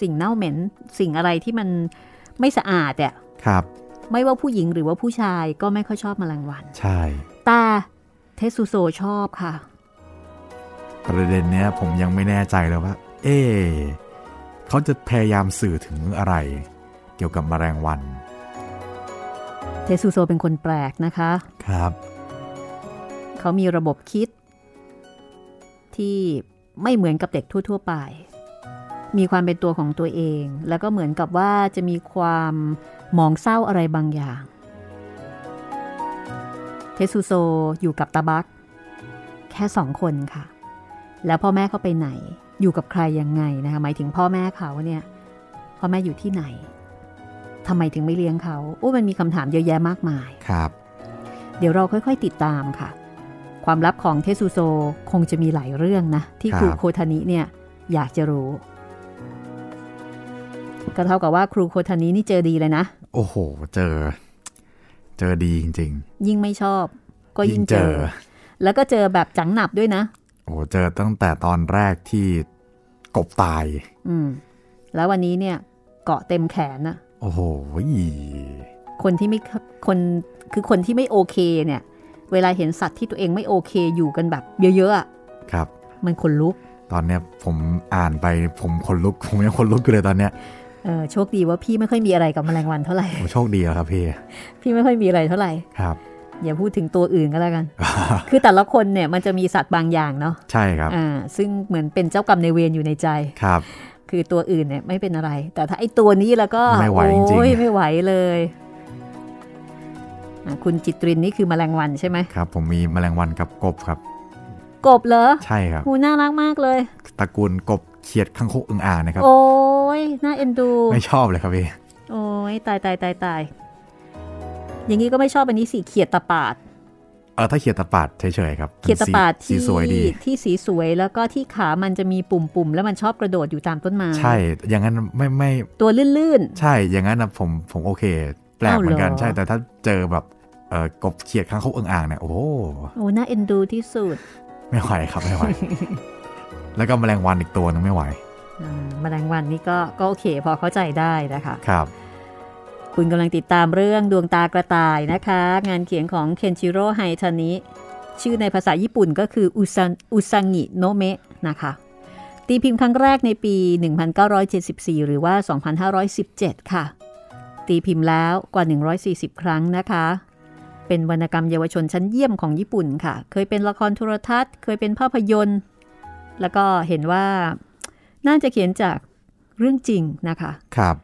สิ่งเน่าเหม็น สิ่งอะไรที่มันไม่สะอาดเนี่ยครับ ไม่ว่าผู้หญิงหรือว่าผู้ชายก็ไม่ค่อยชอบแมลงวัน ใช่แต่เทสุโซชอบค่ะ ประเด็นเนี้ยผมยังไม่แน่ใจเลยว่า เอ๊ะเขาจะพยายามสื่อถึงอะไร เกี่ยวกับแมลงวัน เทสุโซเป็นคนแปลกนะคะ ครับ เขามีระบบคิด ที่ไม่เหมือนกับเด็กทั่ว ๆ ไป มีความเป็นตัวของตัวเอง แล้วก็เหมือนกับว่าจะมีความหมองเศร้าอะไรบางอย่าง เทสุโซอยู่กับตาบัก แค่สองคนค่ะ แล้วพ่อแม่เขาไปไหน อยู่กับใครยังไงนะคะหมายถึงพ่อแม่เขาเนี่ยพ่อแม่อยู่ที่ไหนทำไมถึงไม่เลี้ยงเขาโอ้มันมีคำถามเยอะแยะมากมายครับ เดี๋ยวเราค่อยๆติดตามค่ะ ความลับของเทสุโซคงจะมีหลายเรื่องนะ ที่ครับครูโคทานิเนี่ยอยากจะรู้ ก็เท่ากับว่าครูโคทานินี่เจอดีเลยนะ โอ้โห เจอ เจอดีจริงยิ่งไม่ชอบ ก็ๆยิ่งเจอ แล้วก็เจอแบบจังหนับด้วยนะ โอ้โหเจอตั้งแต่ตอนแรกที่กบตาย อืม แล้ววันนี้เนี่ย เกาะเต็มแขนนะโอ้โหคนที่ไม่คนคือคนที่ไม่โอเคเนี่ย เวลาเห็นสัตว์ที่ตัวเองไม่โอเคอยู่กันแบบเยอะๆอะครับ มันขนลุก ตอนเนี้ยผมอ่านไปผมขนลุก ผมยังขนลุกอยู่เลยตอนเนี้ย เออโชคดีว่าพี่ไม่ค่อยมีอะไรกับแมลงวันเท่าไหร่โอ้โชคดีแล้วครับพี่ พี่ไม่ค่อยมีอะไรเท่าไหร่ครับอย่าพูดถึงตัวอื่นก็แล้วกัน คือแต่ละคนเนี่ยมันจะมีสัตว์บางอย่างเนาะ ใช่ครับ อ่า ซึ่งเหมือนเป็นเจ้ากรรมในายเวรอยู่ในใจ ครับ คือตัวอื่นเนี่ยไม่เป็นอะไร แต่ถ้าไอ้ตัวนี้แล้วก็ไม่ไหวจริงๆโอ้ยไม่ไหวเลยอะคุณจิตรินนี่คือแมลงวันใช่ไหมครับ ผมมีแมลงวันกับกบครับ กบเหรอ ใช่ครับหูน่ารักมากเลย ตระกูลกบ เขียดข้างคกอึ่งอ่างนะครับ โอ้ยน่าเอ็นดู ไม่ชอบเลยครับพี่ โอ้ยตายตายตายตายอย่างนี้ก็ไม่ชอบอันนี้สิเขียดตาปาดเออถ้าเขียดตะปาดเฉยๆครับ เขียดตาปาดสีที่สวยดีที่สีสวยแล้วก็ที่ขามันจะมีปุ่มๆแล้วมันชอบกระโดดอยู่ตามต้นไม้ใช่ อย่างนั้นไม่ไม่ตัวลื่นใช่อย่างนั้นนะผมผมโอเค แปลกเหมือนกันเอาเหรอใช่แต่ถ้าเจอแบบเออกบเขียดข้างคกอึ่งอ่างเนี่ยโอ้โหๆโอ้น่าเอ็นดูที่สุด ไม่ไหวครับไม่ไหว แล้วก็แมลงวันอีกตัวนึงไม่ไหวอ่าแมลงวันนี่ก็ก็โอเค พอเข้าใจได้นะคะครับ คุณกำลังติดตามเรื่องดวงตากระต่ายนะคะ งานเขียนของเคนชิโร่ไฮทานิชื่อในภาษาญี่ปุ่นก็คืออุซันอุซังิโนเมะนะคะ ตีพิมพ์ครั้งแรกในปี 1974 หรือว่า 2517 ค่ะ ตีพิมพ์แล้วกว่า 140 ครั้งนะคะ เป็นวรรณกรรมเยาวชนชั้นเยี่ยมของญี่ปุ่นค่ะ เคยเป็นละครโทรทัศน์ เคยเป็นภาพยนตร์ แล้วก็เห็นว่าน่าจะเขียนจากเรื่องจริงนะคะครับ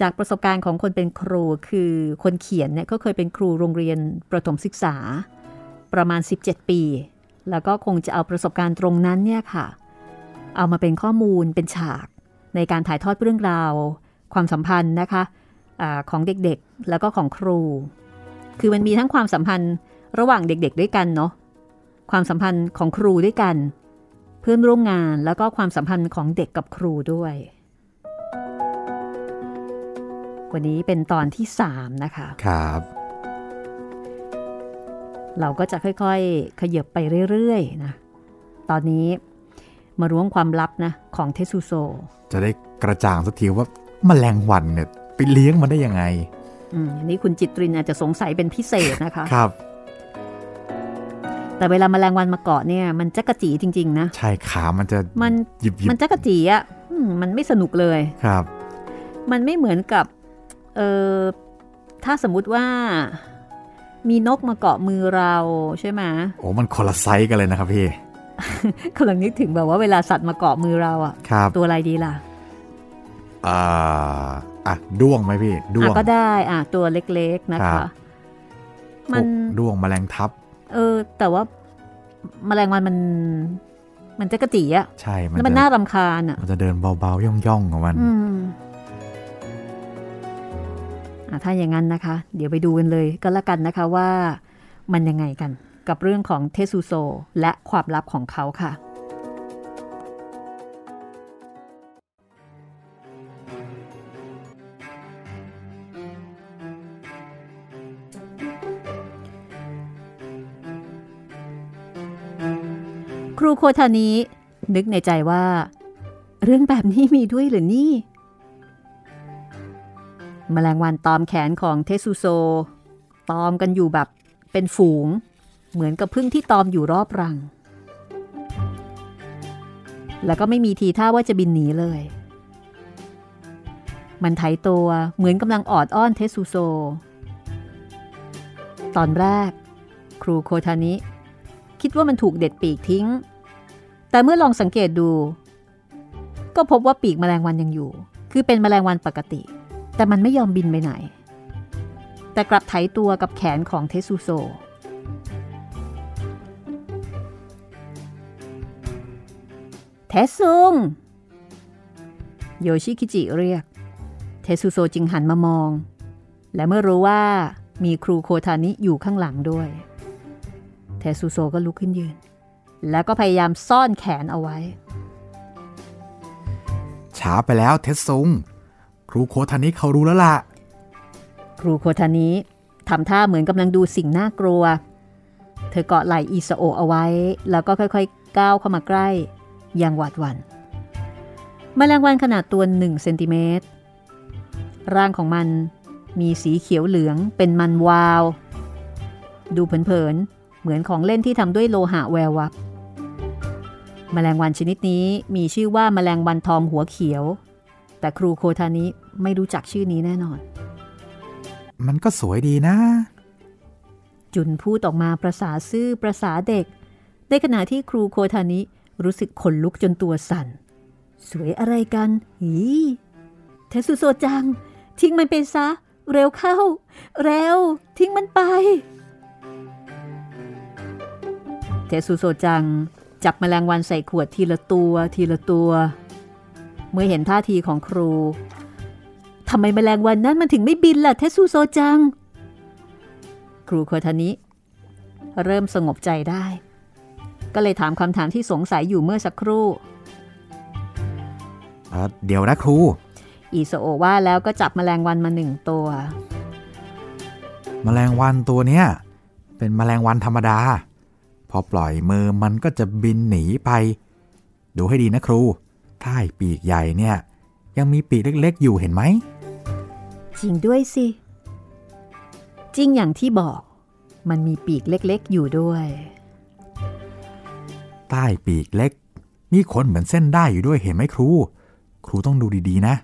จากประสบการณ์ของคนเป็นครูคือคนเขียนเนี่ยก็เคยเป็นครูโรงเรียนประถมศึกษา ประมาณ 17 ปี แล้วก็คงจะเอาประสบการณ์ตรงนั้นเนี่ยค่ะ เอามาเป็นข้อมูลเป็นฉาก ในการถ่ายทอดเรื่องราว ความสัมพันธ์นะคะอาของเด็กๆแล้วก็ของครู คือมันมีทั้งความสัมพันธ์ระหว่างเด็กๆด้วยกันเนาะความสัมพันธ์ของครูด้วยกัน เพื่อนร่วมงานแล้วก็ความสัมพันธ์ของเด็กกับครูด้วย วันนี้เป็นตอนที่ 3 นะคะ ครับ เราก็จะค่อยๆ ขยับไปเรื่อยๆนะ ตอนนี้มาล้วงความลับนะของเทสุโซ จะได้กระจ่างสักทีว่าแมลงวันเนี่ยไปเลี้ยงมันได้ยังไง อืมอันนี้คุณจิตรินอาจจะสงสัยเป็นพิเศษนะคะ ครับ แต่เวลาแมลงวันมาเกาะเนี่ยมันจักกะจีจริง ๆ นะ ใช่ขามันจะมันหยิบหยิบมันจักกะจีอะ่ะอืมมันไม่สนุกเลยครับ มันไม่เหมือนกับเออถ้าสมมุติว่ามีนกมาเกาะมือเราใช่ไหมโอ้มันคนละไซส์กันเลยนะครับพี่กำลังนึกถึงแบบว่าเวลาสัตว์มาเกาะมือเราอะครับตัวอะไรดีล่ะอ่าอะด้วงไหมพี่ด้วอะงก็ได้อะตัวเล็กๆนะครัคะบมันพวกด้วงแมลงทับ เออ แต่ว่าแมลงวันมัน มันจะกระจีอะใช่มันแล้วมันจะน่ารำคาญอะมันจะเดินเบาๆ ย่องๆของมันอืมอะถ้าอย่างนั้นนะคะ เดี๋ยวไปดูกันเลยก็แล้วกันนะคะว่ามันยังไงกัน กับเรื่องของเทสุโซ และความลับของเขาค่ะ ครูโคทานี้นึกในใจว่า เรื่องแบบนี้มีด้วยหรือนี่มแมลงวันตอมแขนของเทสุโซ ตอมกันอยู่แบบเป็นฝูง เหมือนกับพึ่งที่ตอมอยู่รอบรัง แล้วก็ไม่มีทีท่าว่าจะบินหนีเลย มันไถตัวเหมือนกำลังออดอ้อนเทสุโซ ตอนแรก ครูโคทานิ คิดว่ามันถูกเด็ดปีกทิ้ง แต่เมื่อลองสังเกตดู ก็พบว่าปีกแมลงวันยังอยู่ คือเป็นแมลงวันปกติ แต่มันไม่ยอมบินไปไหน แต่กลับไถตัวกับแขนของเทสุโซ เทซุง โยชิคิจิเรียก เทสุโซจึงหันมามอง และเมื่อรู้ว่ามีครูโคทานิอยู่ข้างหลังด้วย เทสุโซก็ลุกขึ้นยืน แล้วก็พยายามซ่อนแขนเอาไว้ ช้าไปแล้วเทสซุง ครูโคทานิเขารู้แล้วล่ะ ครูโคทานิทำท่าเหมือนกำลังดูสิ่งน่ากลัว เธอเกาะไหล่อิสโอเอาไว้ แล้วก็ค่อยๆ ก้าวเข้ามาใกล้ อย่างหวาดหวัน่นมแมลงวันขนาดตัวหนึ่งเซนติเมตร ร่างของมันมีสีเขียวเหลืองเป็นมันวาว ดูเผินเหมือนของเล่นที่ทำด้วยโลหะแวววับ แมลงวันชนิดนี้มีชื่อว่าแมลงวันทอมหัวเขียว แต่ครูโคทานิไม่รู้จักชื่อนี้แน่นอน มันก็สวยดีนะ จุนพูดออกมาประสาซื่อประสาเด็ก ในขณะที่ครูโคทานิรู้สึกขนลุกจนตัวสั่น สวยอะไรกันหีเทสุโซจัง ทิ้งมันไปซะ เร็วเข้า เร็ว ทิ้งมันไป เทสุโซจัง จับแมลงวันใส่ขวดทีละตัวทีละตัว เมื่อเห็นท่าทีของครูทำไมแมลงวันนั้นมันถึงไม่บินล่ะเทสุโซจัง ครูโคทานิเริ่มสงบใจได้ ก็เลยถามคำถามที่สงสัยอยู่เมื่อสักครู่เดี๋ยวนะครู อีโซโอว่าแล้วก็จับแมลงวันมาหนึ่งตัวแมลงวันตัวเนี้ยเป็นแมลงวันธรรมดา พอปล่อยมือมันก็จะบินหนีไป ดูให้ดีนะครูถ้าปีกใหญ่เนี่ย ยังมีปีกเล็กๆ อยู่เห็นไหม จริงด้วยสิ จริงอย่างที่บอก มันมีปีกเล็กๆ อยู่ด้วย ใต้ปีกเล็ก มีขนเหมือนเส้นได้อยู่ด้วยเห็นไหมครู ครูต้องดูดีๆนะ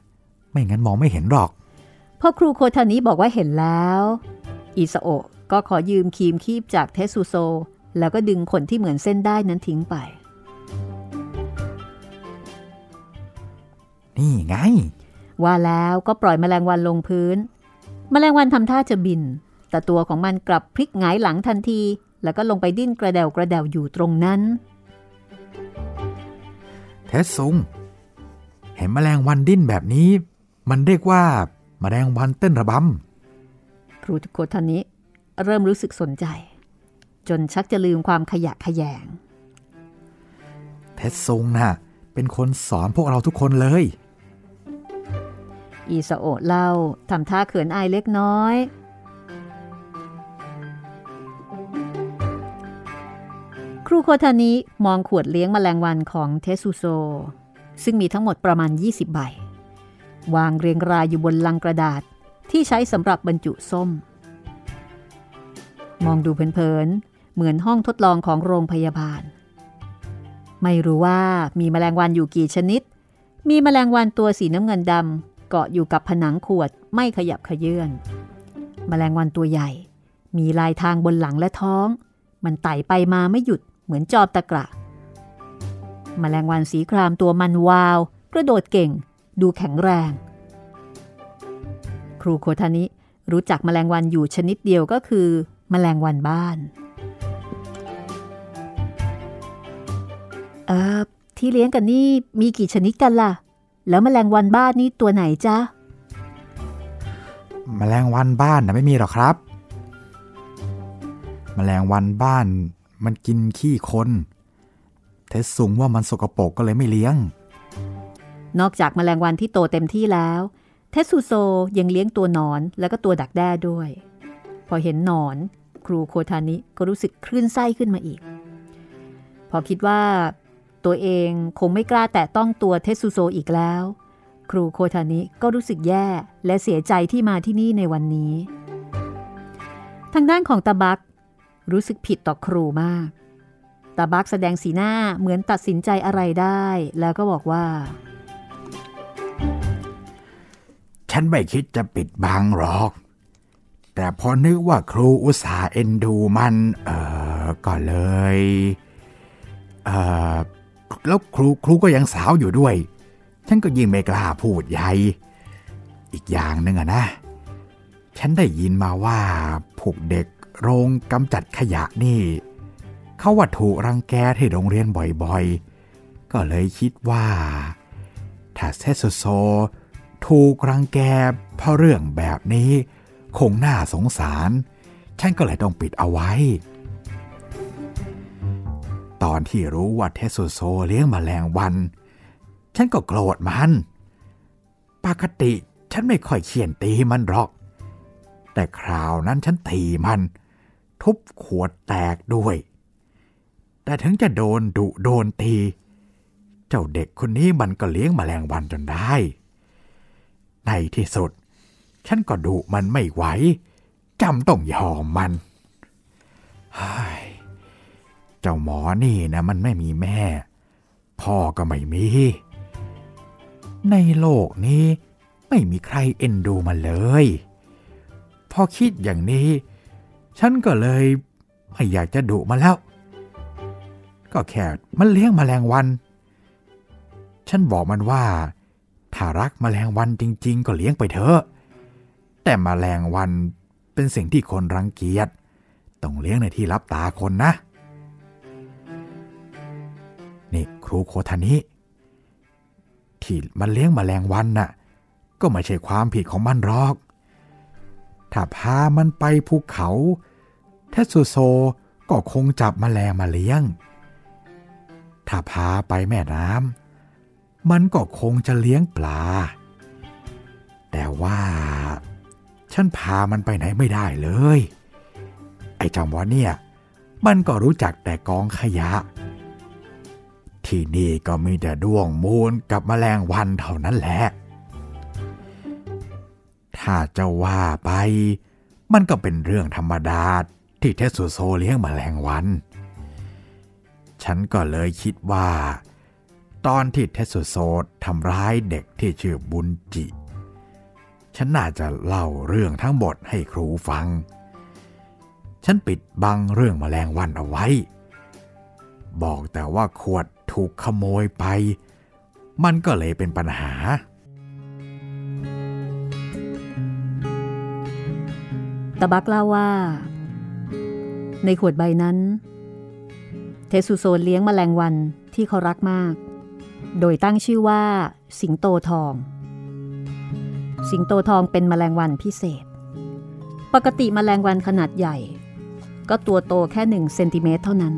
ไม่งั้นมองไม่เห็นหรอกพอครูโคทานี้บอกว่าเห็นแล้ว อิสโอก็ขอยืมครีมคีบจากเทสุโซ แล้วก็ดึงขนที่เหมือนเส้นได้นั้นทิ้งไป นี่ไง ว่าแล้วก็ปล่อยแมลงวันลงพื้น แมลงวันทำท่าจะบิน แต่ตัวของมันกลับพลิกหงายหลังทันที แล้วก็ลงไปดิ้นกระเดวกระเดวอยู่ตรงนั้น เทสซุงเห็นแมลงวันดิ้นแบบนี้ มันเรียกว่า แมลงวันเต้นระบำครูทุกคนท่านนี้เริ่มรู้สึกสนใจ จนชักจะลืมความขยะขยงเทสซุงนะ่ะเป็นคนสอนพวกเราทุกคนเลย อีสโอเล่าทำท่าเขินอายเล็กน้อย ครูโคทานิมองขวดเลี้ยงมแมลงวันของเทสุโซ ซึ่งมีทั้งหมดประมาณ 20 ใบ วางเรียงรายอยู่บนลังกระดาษที่ใช้สำหรับบรรจุส้ม มองดูเพลิน เหมือนห้องทดลองของโรงพยาบาล ไม่รู้ว่ามีแมลงวันอยู่กี่ชนิด มีแมลงวันตัวสีน้ำเงินดำเกาะอยู่กับผนังขวดไม่ขยับขยื่นแมลงวันตัวใหญ่ มีลายทางบนหลังและท้อง มันไต่ไปมาไม่หยุดเหมือนจอบตะกระมแมลงวันสีครามตัวมันวาว กระโดดเก่ง ดูแข็งแรง ครูโคทานิรู้จักมแมลงวันอยู่ชนิดเดียวก็คือมแมลงวันบ้าน เออที่เลี้ยงกันนี่มีกี่ชนิดกันล่ะ แล้วแมลงวันบ้านนี่ตัวไหนจ๊ะแมลงวันบ้านนะไม่มีหรอกครับแมลงวันบ้านมันกินขี้คนเทสสูงว่ามันสกปรกก็เลยไม่เลี้ยง นอกจากแมลงวันที่โตเต็มที่แล้ว เทสซูโซยังเลี้ยงตัวนอนแล้วก็ตัวดักแด้ด้วย พอเห็นนอน ครูโคทานิก็รู้สึกคลื่นไส้ขึ้นมาอีก พอคิดว่า ตัวเองคงไม่กล้าแตะต้องตัวเทสุโซอีกแล้ว ครูโคทานิก็รู้สึกแย่และเสียใจที่มาที่นี่ในวันนี้ ทางด้านของตาบัก รู้สึกผิดต่อครูมากตาบักแสดงสีหน้าเหมือนตัดสินใจอะไรได้ แล้วก็บอกว่า ฉันไม่คิดจะปิดบังหรอก แต่พอนึกว่าครูอุตส่าห์เอ็นดูมัน เออก็เลย เออ แล้วครูครูก็ยังสาวอยู่ด้วย ฉันก็ยิ่งไม่กล้าพูดใหญ่ อีกอย่างหนึ่งอะนะ ฉันได้ยินมาว่าพวกเด็กโรงกำจัดขยะนี่ เขาว่าถูกรังแกที่โรงเรียนบ่อยๆ ก็เลยคิดว่า ถ้าเซซุโซ ถูกรังแกเพราะเรื่องแบบนี้ คงน่าสงสาร ฉันก็เลยต้องปิดเอาไว้ ตอนที่รู้ว่าเทสุโซเลี้ยงมแมลงวัน ฉันก็โกรธมัน ปกติฉันไม่ค่อยเขียนตีมันหรอก แต่คราวนั้นฉันตีมัน ทุบขวดแตกด้วย แต่ถึงจะโดนดุโดนตี เจ้าเด็กคนนี้มันก็เลี้ยงมแมลงวันจนได้ ในที่สุด ฉันก็ดุมันไม่ไหวจำต้องยอมมันเฮ้ จ้าหมอนี่นะมันไม่มีแม่ พ่อก็ไม่มี ในโลกนี้ไม่มีใครเอ็นดูมันเลย พอคิดอย่างนี้ ฉันก็เลยไม่อยากจะดุมันแล้ว ก็แค่มันเลี้ยงมแมลงวัน ฉันบอกมันว่า ถ้ารักมแมลงวันจริง ๆ ก็เลี้ยงไปเถอะ แต่มแมลงวันเป็นสิ่งที่คนรังเกียจ ต้องเลี้ยงในที่รับตาคนนะ นี่ครูโคทานิที่มันเลี้ยงมแมลงวันน่ะก็ไม่ใช่ความผิดของมันหรอก ถ้าพามันไปภูเขาเทสุโซก็คงจับมแมลงมาเลี้ยง ถ้าพาไปแม่น้ำมันก็คงจะเลี้ยงปลา แต่ว่า ฉันพามันไปไหนไม่ได้เลย ไอ้จอมวอนเนี่ย มันก็รู้จักแต่กองขยะ ที่นี่ก็มีแต่ด้วงมูลกับแมลงวันเท่านั้นแหละ ถ้าจะว่าไป มันก็เป็นเรื่องธรรมดาที่เทสุโซเลี้ยงแมลงวัน ฉันก็เลยคิดว่า ตอนที่เทสุโซทำร้ายเด็กที่ชื่อบุญจิ ฉันน่าจะเล่าเรื่องทั้งหมดให้ครูฟัง ฉันปิดบังเรื่องแมลงวันเอาไว้ บอกแต่ว่าขวด ถูกขโมยไป มันก็เลยเป็นปัญหา ตะบักเล่าว่า ในขวดใบนั้น เทสุโซเลี้ยงมแมลงวันที่เขารักมาก โดยตั้งชื่อว่า สิงโตทอง สิงโตทองเป็นมแมลงวันพิเศษ ปกติมแมลงวันขนาดใหญ่ ก็ตัวโตแค่หนึ่งเซนติเมตรเท่านั้น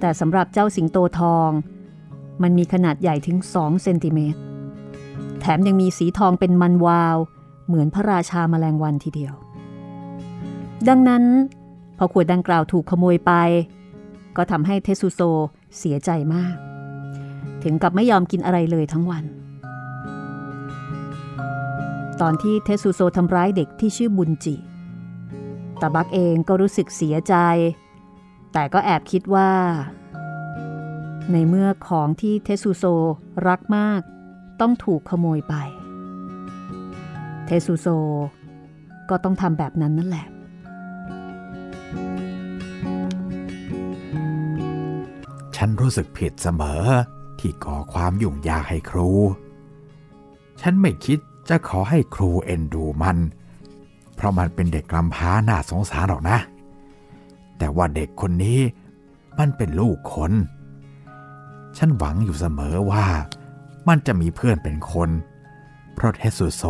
แต่สำหรับเจ้าสิงโตทอง มันมีขนาดใหญ่ถึง 2 เซนติเมตร แถมยังมีสีทองเป็นมันวาว เหมือนพระราชาแมลงวันทีเดียว ดังนั้น พอขวดดังกล่าวถูกขโมยไป ก็ทำให้เทสุโซเสียใจมาก ถึงกับไม่ยอมกินอะไรเลยทั้งวัน ตอนที่เทสุโซทำร้ายเด็กที่ชื่อบุญจิตาบักเองก็รู้สึกเสียใจ แต่ก็แอบคิดว่า ในเมื่อของที่เทสุโซรักมากต้องถูกขโมยไป เทสุโซก็ต้องทำแบบนั้นนั่นแหละ ฉันรู้สึกผิดเสมอที่ก่อความยุ่งยากให้ครู ฉันไม่คิดจะขอให้ครูเอ็นดูมัน เพราะมันเป็นเด็กกำพร้าน่าสงสารหรอกนะ แต่ว่าเด็กคนนี้มันเป็นลูกคน ฉันหวังอยู่เสมอว่ามันจะมีเพื่อนเป็นคน เพราะเทสุโซ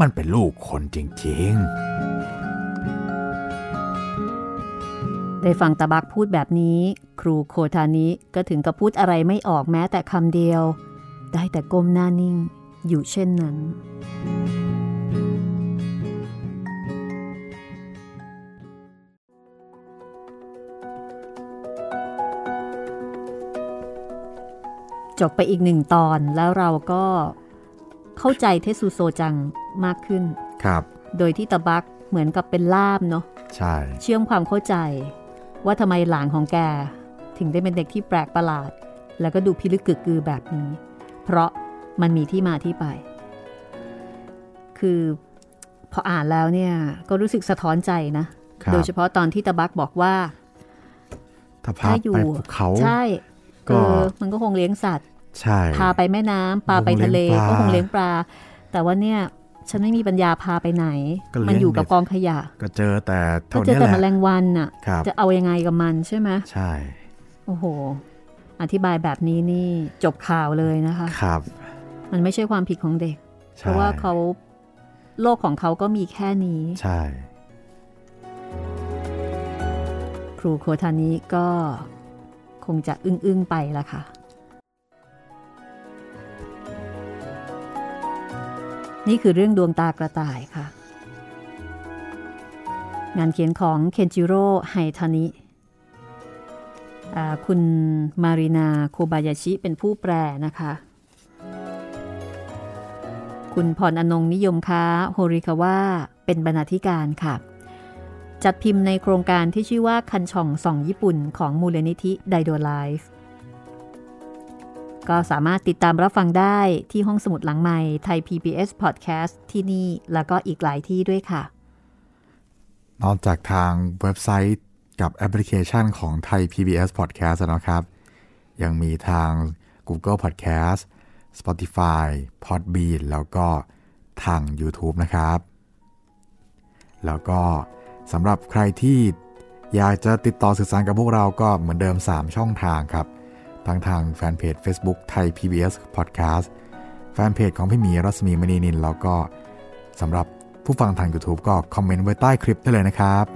มันเป็นลูกคนจริงๆ ได้ฟังตาบักพูดแบบนี้ ครูโคทานิก็ถึงกับพูดอะไรไม่ออกแม้แต่คำเดียว ได้แต่ก้มหน้านิ่งอยู่เช่นนั้น จบไปอีกหนึ่งตอนแล้วเราก็เข้าใจเทสุโซจังมากขึ้น ครับ โดยที่ตะบักเหมือนกับเป็นล่ามเนาะ ใช่ เชื่อมความเข้าใจ ว่าทำไมหลานของแก ถึงได้เป็นเด็กที่แปลกประหลาด แล้วก็ดูพิลึกกึกกือแบบนี้ เพราะมันมีที่มาที่ไป คือพออ่านแล้วเนี่ยก็รู้สึกสะท้อนใจนะครับโดยเฉพาะตอนที่ตะบักบอกว่า ถ้าพาถ้าอยู่ไปภูเขา ใช่ ก็เออมันก็คงเลี้ยงสัตว์ใช่พาไปแม่น้ำพาไปทะเลก็ก็คคงงเลี้เลี้ยยงงปปลาลา แต่ว่าเนี่ยฉันไม่มีปัญญาพาไปไหนก็เลี้ยงมันอยู่กับเด็ดกองขยะ ก็เจอแต่ก็เท่าเจอนี้แต่แหแมลละงวันน่ะครับจะเอายังไงกับมันใช่ไหมใช่ โอ้โห อธิบายแบบนี้นี่จบข่าวเลยนะคะครับ มันไม่ใช่ความผิดของเด็ก เพใช่ราะว่าเขาโลกของเขาก็มีแค่นี้ ใช่ ครูโคทานิก็ คงจะอึ้งๆไปละค่ะ นี่คือเรื่องดวงตากระต่ายค่ะ งานเขียนของเคนจิโร่ไฮทานิอ่าคุณมารินาโคบายาชิเป็นผู้แปลนะคะ คุณพรอนงค์ นิยมค้า โฮริคาวะเป็นบรรณาธิการค่ะ จัดพิมพ์ในโครงการที่ชื่อว่าคันฉ่องส่องญี่ปุ่นของมูลนิธิไดโดไลฟ์ก็สามารถติดตามรับฟังได้ที่ห้องสมุดหลังใหม่ไทย PBS Podcast ที่นี่แล้วก็อีกหลายที่ด้วยค่ะ นอกจากทางเว็บไซต์กับแอปพลิเคชันของไทย PBS Podcast แล้วนะครับ ยังมีทาง Google Podcast Spotify Podbean แล้วก็ทาง YouTube นะครับ แล้วก็ สำหรับใครที่อยากจะติดต่อสื่อสารกับพวกเราก็เหมือนเดิม 3 ช่องทางครับ ทั้งทางแฟนเพจ Facebook ไทย PBS Podcast แฟนเพจของพี่หมีรัศมีมณีนินแล้วก็สำหรับผู้ฟังทาง YouTube ก็คอมเมนต์ไว้ใต้คลิปได้เลยนะครับ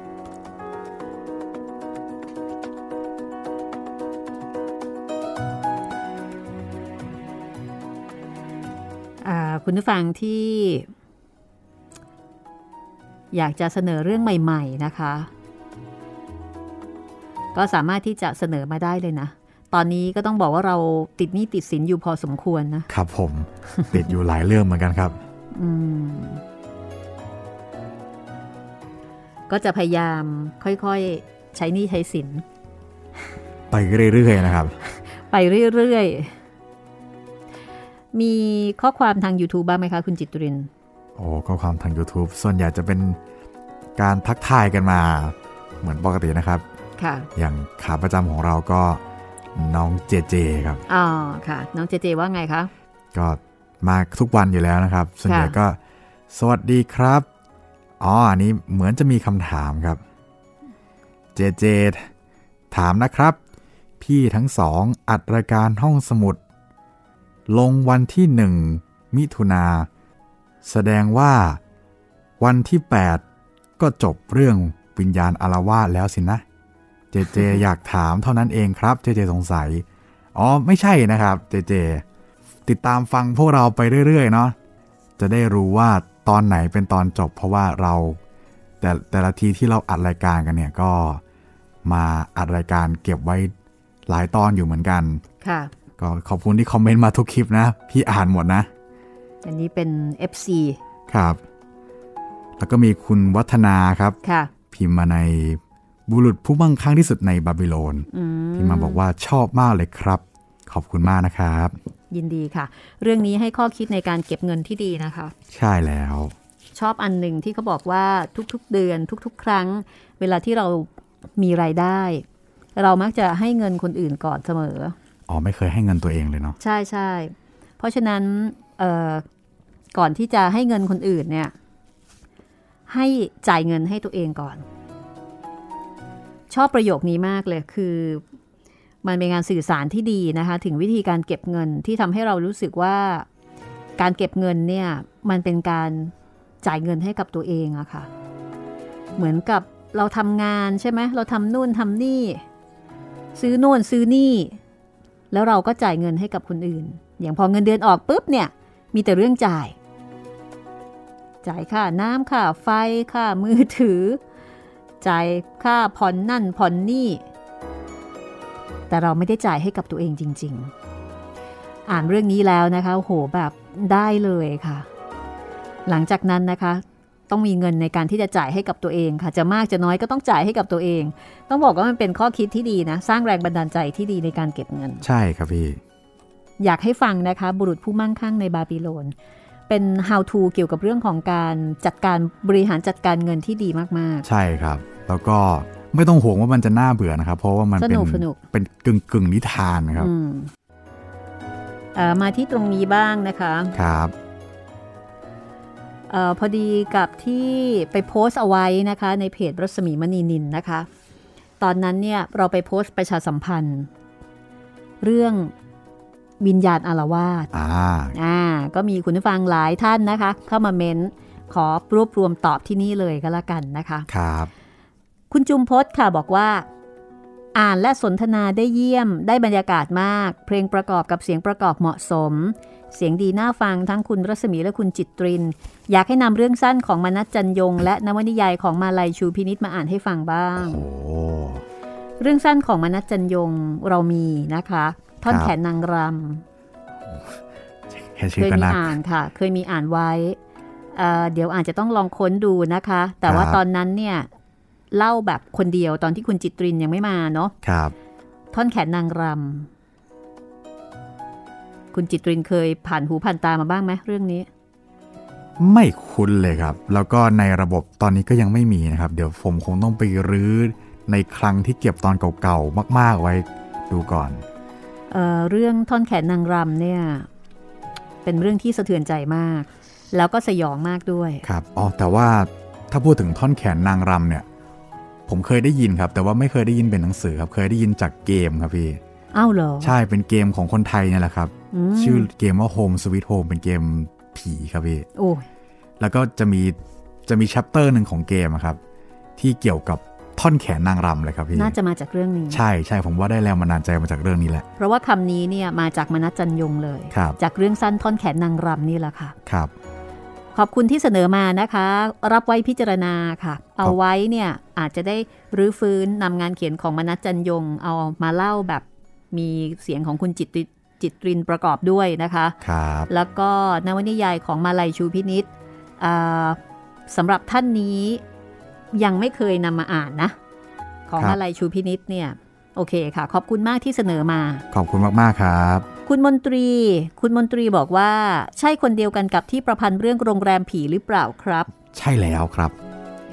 คุณผู้ฟังที่ อยากจะเสนอเรื่องใหม่ๆนะคะ ก็สามารถที่จะเสนอมาได้เลยนะ ตอนนี้ก็ต้องบอกว่าเราติดหนี้ติดสินอยู่พอสมควรนะ ครับผม ติดอยู่หลายเรื่องเหมือนกันครับ อืม ก็จะพยายามค่อยๆ ใช้หนี้ใช้สิน ไปเรื่อยๆนะครับ ไปเรื่อยๆ มีข้อความทาง YouTube บ้างไหมคะ คุณจิตรินโอ้ข้อความทาง YouTube ส่วนใหญ่จะเป็นการทักทายกันมา เหมือนปกตินะครับ ค่ะ อย่างขาประจำของเราก็น้องเจเจครับ อ๋อ ค่ะ น้องเจเจว่าไงคะ ก็มาทุกวันอยู่แล้วนะครับ ส่วนใหญ่ก็ สวัสดีครับ อ๋อ อันนี้เหมือนจะมีคำถามครับ เจเจ ถามนะครับ พี่ทั้งสองอัดรายการห้องสมุด ลงวันที่หนึ่งมิถุนา แสดงว่า วันที่ 8 ก็จบเรื่องวิญญาณอารวาสแล้วสินะ เจเจอยากถามเท่านั้นเองครับ เจเจสงสัย อ๋อไม่ใช่นะครับ เจเจ ติดตามฟังพวกเราไปเรื่อยๆเนาะ จะได้รู้ว่าตอนไหนเป็นตอนจบ เพราะว่าเรา แต่แต่ละทีที่เราอัดรายการกันเนี่ยก็มาอัดรายการเก็บไว้หลายตอนอยู่เหมือนกัน ค่ะ ก็ขอบคุณที่คอมเมนต์มาทุกคลิปนะ พี่อ่านหมดนะ อันนี้เป็น FC ครับ แล้วก็มีคุณวัฒนาครับค่ะพิมพ์มาในบุรุษผู้มั่งคั่งที่สุดในบาบิโลนอืมพิมพ์มาบอกว่าชอบมากเลยครับ ขอบคุณมากนะครับ ยินดีค่ะ เรื่องนี้ให้ข้อคิดในการเก็บเงินที่ดีนะคะ ใช่แล้ว ชอบอันหนึ่งที่เขาบอกว่าทุกๆเดือนทุก ๆ ครั้ง เวลาที่เรามีรายได้ เรามักจะให้เงินคนอื่นก่อนเสมออ๋อไม่เคยให้เงินตัวเองเลยเนาะใช่ใช่เพราะฉะนั้นเอ่อ ก่อนที่จะให้เงินคนอื่นเนี่ย ให้จ่ายเงินให้ตัวเองก่อน ชอบประโยคนี้มากเลยคือ มันเป็นงานสื่อสารที่ดีนะคะ ถึงวิธีการเก็บเงินที่ทำให้เรารู้สึกว่า การเก็บเงินเนี่ย มันเป็นการจ่ายเงินให้กับตัวเองอะค่ะ เหมือนกับเราทำงานใช่ไหมเราทำนู่นทำนี่ ซื้อโน่นซื้อนี่ แล้วเราก็จ่ายเงินให้กับคนอื่น อย่างพอเงินเดือนออกปุ๊บเนี่ย มีแต่เรื่องจ่าย จ่ายค่าน้ำค่าไฟ ค่ามือถือ จ่ายค่าผ่อนนั่นผ่อนนี่ แต่เราไม่ได้จ่ายให้กับตัวเองจริง ๆ อ่านเรื่องนี้แล้วนะคะโหแบบได้เลยค่ะ หลังจากนั้นนะคะต้องมีเงินในการที่จะจ่ายให้กับตัวเองค่ะ จะมากจะน้อยก็ต้องจ่ายให้กับตัวเอง ต้องบอกว่ามันเป็นข้อคิดที่ดีนะ สร้างแรงบันดาลใจที่ดีในการเก็บเงิน ใช่ครับพี่ อยากให้ฟังนะคะ บุรุษผู้มั่งคั่งในบาบิโลน เป็น how to เกี่ยวกับเรื่องของการจัดการบริหารจัดการเงินที่ดีมากใช่ครับ แล้วก็ไม่ต้องห่วงว่ามันจะน่าเบื่อนะครับ เพราะว่ามันสเป็นนุกสนุกเป็นกึ่งกึ่งนิทานนะครับอืมเอ่อมาที่ตรงนี้บ้างนะคะครับเออพอดีกับที่ไปโพสต์เอาไว้นะคะ ในเพจรัศมีมณีนินนะคะ ตอนนั้นเนี่ยเราไปโพสต์ประชาสัมพันธ์ เรื่อง วิญญาณอารวาสอ่าอ่า ก็มีคุณผู้ฟังหลายท่านนะคะ เข้ามาเม้นขอรวบรวมตอบที่นี่เลยก็แล้วกันนะคะ ครับ คุณจุมพศค่ะบอกว่า อ่านและสนทนาได้เยี่ยมได้บรรยากาศมาก เพลงประกอบกับเสียงประกอบเหมาะสม เสียงดีน่าฟังทั้งคุณรัศมีและคุณจิตริน อยากให้นำเรื่องสั้นของมนัสจันยง และนวนิยายของมาลัยชูพินิษมาอ่านให้ฟังบ้างโอ้เรื่องสั้นของมนัสจันยงเรามีนะคะ ท่อนครับแขนนางรแค่ำชื่เคอยก็มีน่าอ่านค่ะ เคยมีอ่านไว้เอ่อเดี๋ยวอาจจะต้องลองค้นดูนะคะ แต่ว่าครับตอนนั้นเนี่ยเล่าแบบคนเดียวตอนที่คุณจิตรินยังไม่มาเนาะครับ ท่อนแขนนางรำคุณจิตรินเคยผ่านหูผ่านตามาบ้างไหมเรื่องนี้ ไม่คุ้นเลยครับ แล้วก็ในระบบตอนนี้ก็ยังไม่มีนะครับ เดี๋ยวผมคงต้องไปรื้อในคลังที่เก็บตอนเก่าๆมาก ๆไว้ดูก่อน เอ่อเรื่องท่อนแขนนางรำเนี่ยเป็นเรื่องที่สะเทือนใจมาก แล้วก็สยองมากด้วยครับอ๋อแต่ว่าถ้าพูดถึงท่อนแขนนางรำเนี่ยผมเคยได้ยินครับ แต่ว่าไม่เคยได้ยินเป็นหนังสือครับ เคยได้ยินจากเกมครับพี่อ้าวเหรอ ใช่เป็นเกมของคนไทยเนี่ยแหละครับมชื่อเกมว่า Home Sweet Home เป็นเกมผีครับพี่โอ้ยแล้วก็จะมีจะมีแชปเตอร์หนึ่งของเกมอะครับ ที่เกี่ยวกับ ท่อนแขนนางรำเลยครับพี่ น่าจะมาจากเรื่องนี้ ใช่ใช่ผมว่าได้แรงบันดาลใจมาจากเรื่องนี้แหละ เพราะว่าคำนี้เนี่ยมาจากมนัสจันยงเลยครับจากเรื่องสั้นท่อนแขนนางรำนี่แหละค่ะ ครับ ขอบคุณที่เสนอมานะคะ รับไว้พิจารณาค่ะ เอาไว้เนี่ยอาจจะได้รื้อฟื้นนำงานเขียนของมนัสจันยง เอามาเล่าแบบมีเสียงของคุณจิตริจิตรินประกอบด้วยนะคะครับ แล้วก็นวนิยายของมาลัยชูพินิษอ่าสำหรับท่านนี้ ยังไม่เคยนำมาอ่านนะ ของมาลัยชูพินิษเนี่ย โอเคค่ะ ขอบคุณมากที่เสนอมา ขอบคุณมากๆครับ คุณมนตรี คุณมนตรีบอกว่าใช่คนเดียวกันกับที่ประพันธ์เรื่องโรงแรมผีหรือเปล่าครับ ใช่แล้วครับ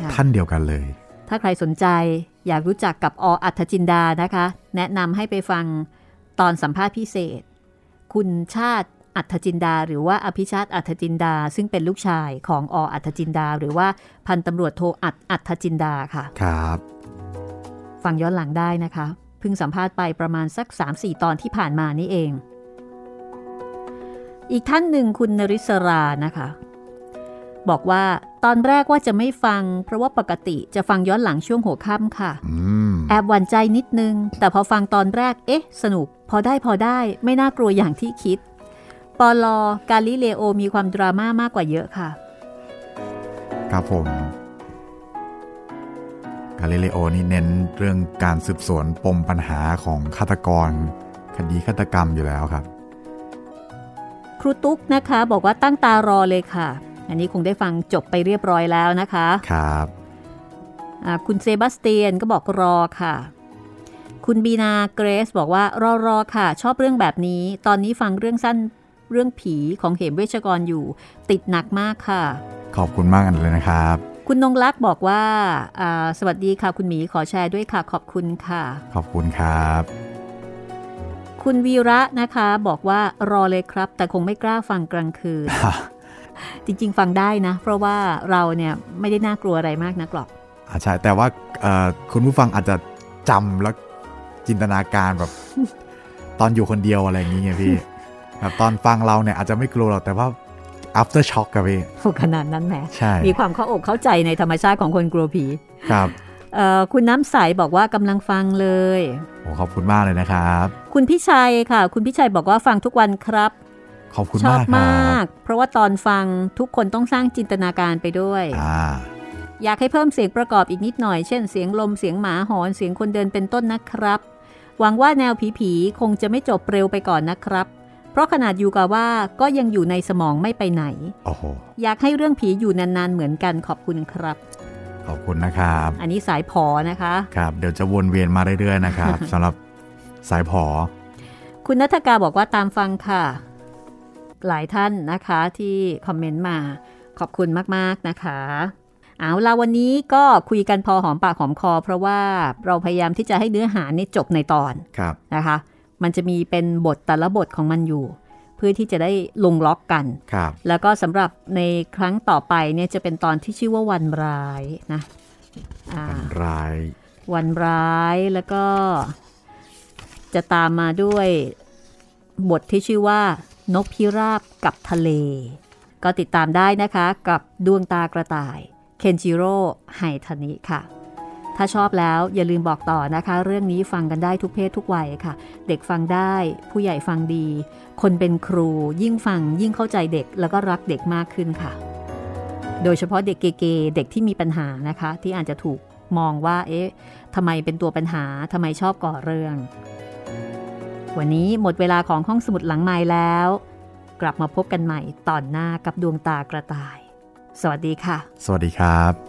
ค่ะท่านเดียวกันเลย ถ้าใครสนใจอยากรู้จักกับออัธจินดานะคะ แนะนำให้ไปฟังตอนสัมภาษณ์พิเศษ คุณชาติ อัธจินดา หรือว่าอภิชาติอัธจินดา ซึ่งเป็นลูกชายของออัธจินดา หรือว่าพันตำรวจโทอัดอัธจินดาค่ะ ครับฟังย้อนหลังได้นะคะเพิ่งสัมภาษณ์ไปประมาณสัก 3-4 ตอนที่ผ่านมานี่เอง อีกท่านหนึ่งคุณนริศรานะคะ บอกว่าตอนแรกว่าจะไม่ฟัง เพราะว่าปกติจะฟังย้อนหลังช่วงหัวค่ำค่ะอืมแอบหวั่นใจนิดนึง แต่พอฟังตอนแรก เอ๊ะ สนุก พอได้พอได้ ไม่น่ากลัวอย่างที่คิด ปอลอกาลิเลโอมีความดราม่ามากกว่าเยอะค่ะ ครับผม กาลิเลโอนี่เน้นเรื่องการสืบสวนปมปัญหาของฆาตกร คดีฆาตกรรมอยู่แล้วครับ ครูตุ๊กนะคะบอกว่าตั้งตารอเลยค่ะ อันนี้คงได้ฟังจบไปเรียบร้อยแล้วนะคะ ครับอ่าคุณเซบาสเตียนก็บอกรอค่ะ คุณบีนาเกรซบอกว่ารอรอค่ะ ชอบเรื่องแบบนี้ ตอนนี้ฟังเรื่องสั้น เรื่องผีของเหมเวชกรอยู่ ติดหนักมากค่ะ ขอบคุณมากกันเลยนะครับ คุณนงลักษ์บอกว่าอ่าสวัสดีค่ะคุณหมีขอแชร์ด้วยค่ะขอบคุณค่ะ ขอบคุณครับคุณวีระนะคะบอกว่ารอเลยครับ แต่คงไม่กล้าฟังกลางคืน จริง ๆ ฟังได้นะ เพราะว่าเราเนี่ยไม่ได้น่ากลัวอะไรมากนักหรอกอาใช่แต่ว่าเอ่อคุณผู้ฟังอาจจะจำแล้วจินตนาการแบบ ตอนอยู่คนเดียวอะไรอย่างเงี้ยพี่ แบบตอนฟังเราเนี่ยอาจจะไม่กลัวหรอกแต่ว่า after shock กับพี่ขนาดนั้นแหมใช่มีความเข้าอกเข้าใจในธรรมชาติของคนกลัวผีครับเอ่อคุณน้ำใสบอกว่ากำลังฟังเลยโอ้ขอบคุณมากเลยนะครับ คุณพิชัยค่ะ คุณพิชัยบอกว่าฟังทุกวันครับขอบคุณชอบมากคมรัากบเพราะว่าตอนฟังทุกคนต้องสร้างจินตนาการไปด้วยอ่าอยากให้เพิ่มเสียงประกอบอีกนิดหน่อย เช่นเสียงลมเสียงหมาหอนเสียงคนเดินเป็นต้นนะครับ หวังว่าแนวผีๆคงจะไม่จบเร็วไปก่อนนะครับ เพราะขนาดยูกาว่าก็ยังอยู่ในสมองไม่ไปไหนโอ้โหอยากให้เรื่องผีอยู่นานๆเหมือนกันขอบคุณครับ ขอบคุณนะครับ อันนี้สายผอนะคะ ครับเดี๋ยวจะวนเวียนมาเรื่อยๆนะครับสำหรับสายผอ คุณนัทกาบอกว่าตามฟังค่ะ หลายท่านนะคะที่คอมเมนต์มาขอบคุณมากๆนะคะเอาละวันนี้ก็คุยกันพอหอมปากหอมคอ เพราะว่าเราพยายามที่จะให้เนื้อหานี่จบในตอนครับนะคะ มันจะมีเป็นบทแต่ละบทของมันอยู่ เพื่อที่จะได้ลงล็อกกันครับแล้วก็สำหรับในครั้งต่อไปเนี่ยจะเป็นตอนที่ชื่อว่าวันร้ายนะอ่าราย วันร้ายแล้วก็จะตามมาด้วยบทที่ชื่อว่านกพิราบกับทะเล ก็ติดตามได้นะคะกับดวงตากระต่ายเคนจิโร่ไฮทานิค่ะ ถ้าชอบแล้วอย่าลืมบอกต่อนะคะ เรื่องนี้ฟังกันได้ทุกเพศทุกวัยค่ะ เด็กฟังได้ ผู้ใหญ่ฟังดี คนเป็นครูยิ่งฟังยิ่งเข้าใจเด็กแล้วก็รักเด็กมากขึ้นค่ะ โดยเฉพาะเด็กเกๆเด็กที่มีปัญหานะคะ ที่อาจจะถูกมองว่า เอ๊ะทำไมเป็นตัวปัญหาทำไมชอบก่อเรื่อง วันนี้หมดเวลาของห้องสมุดหลังไม้แล้ว กลับมาพบกันใหม่ตอนหน้ากับดวงตากระต่าย สวัสดีค่ะ สวัสดีครับ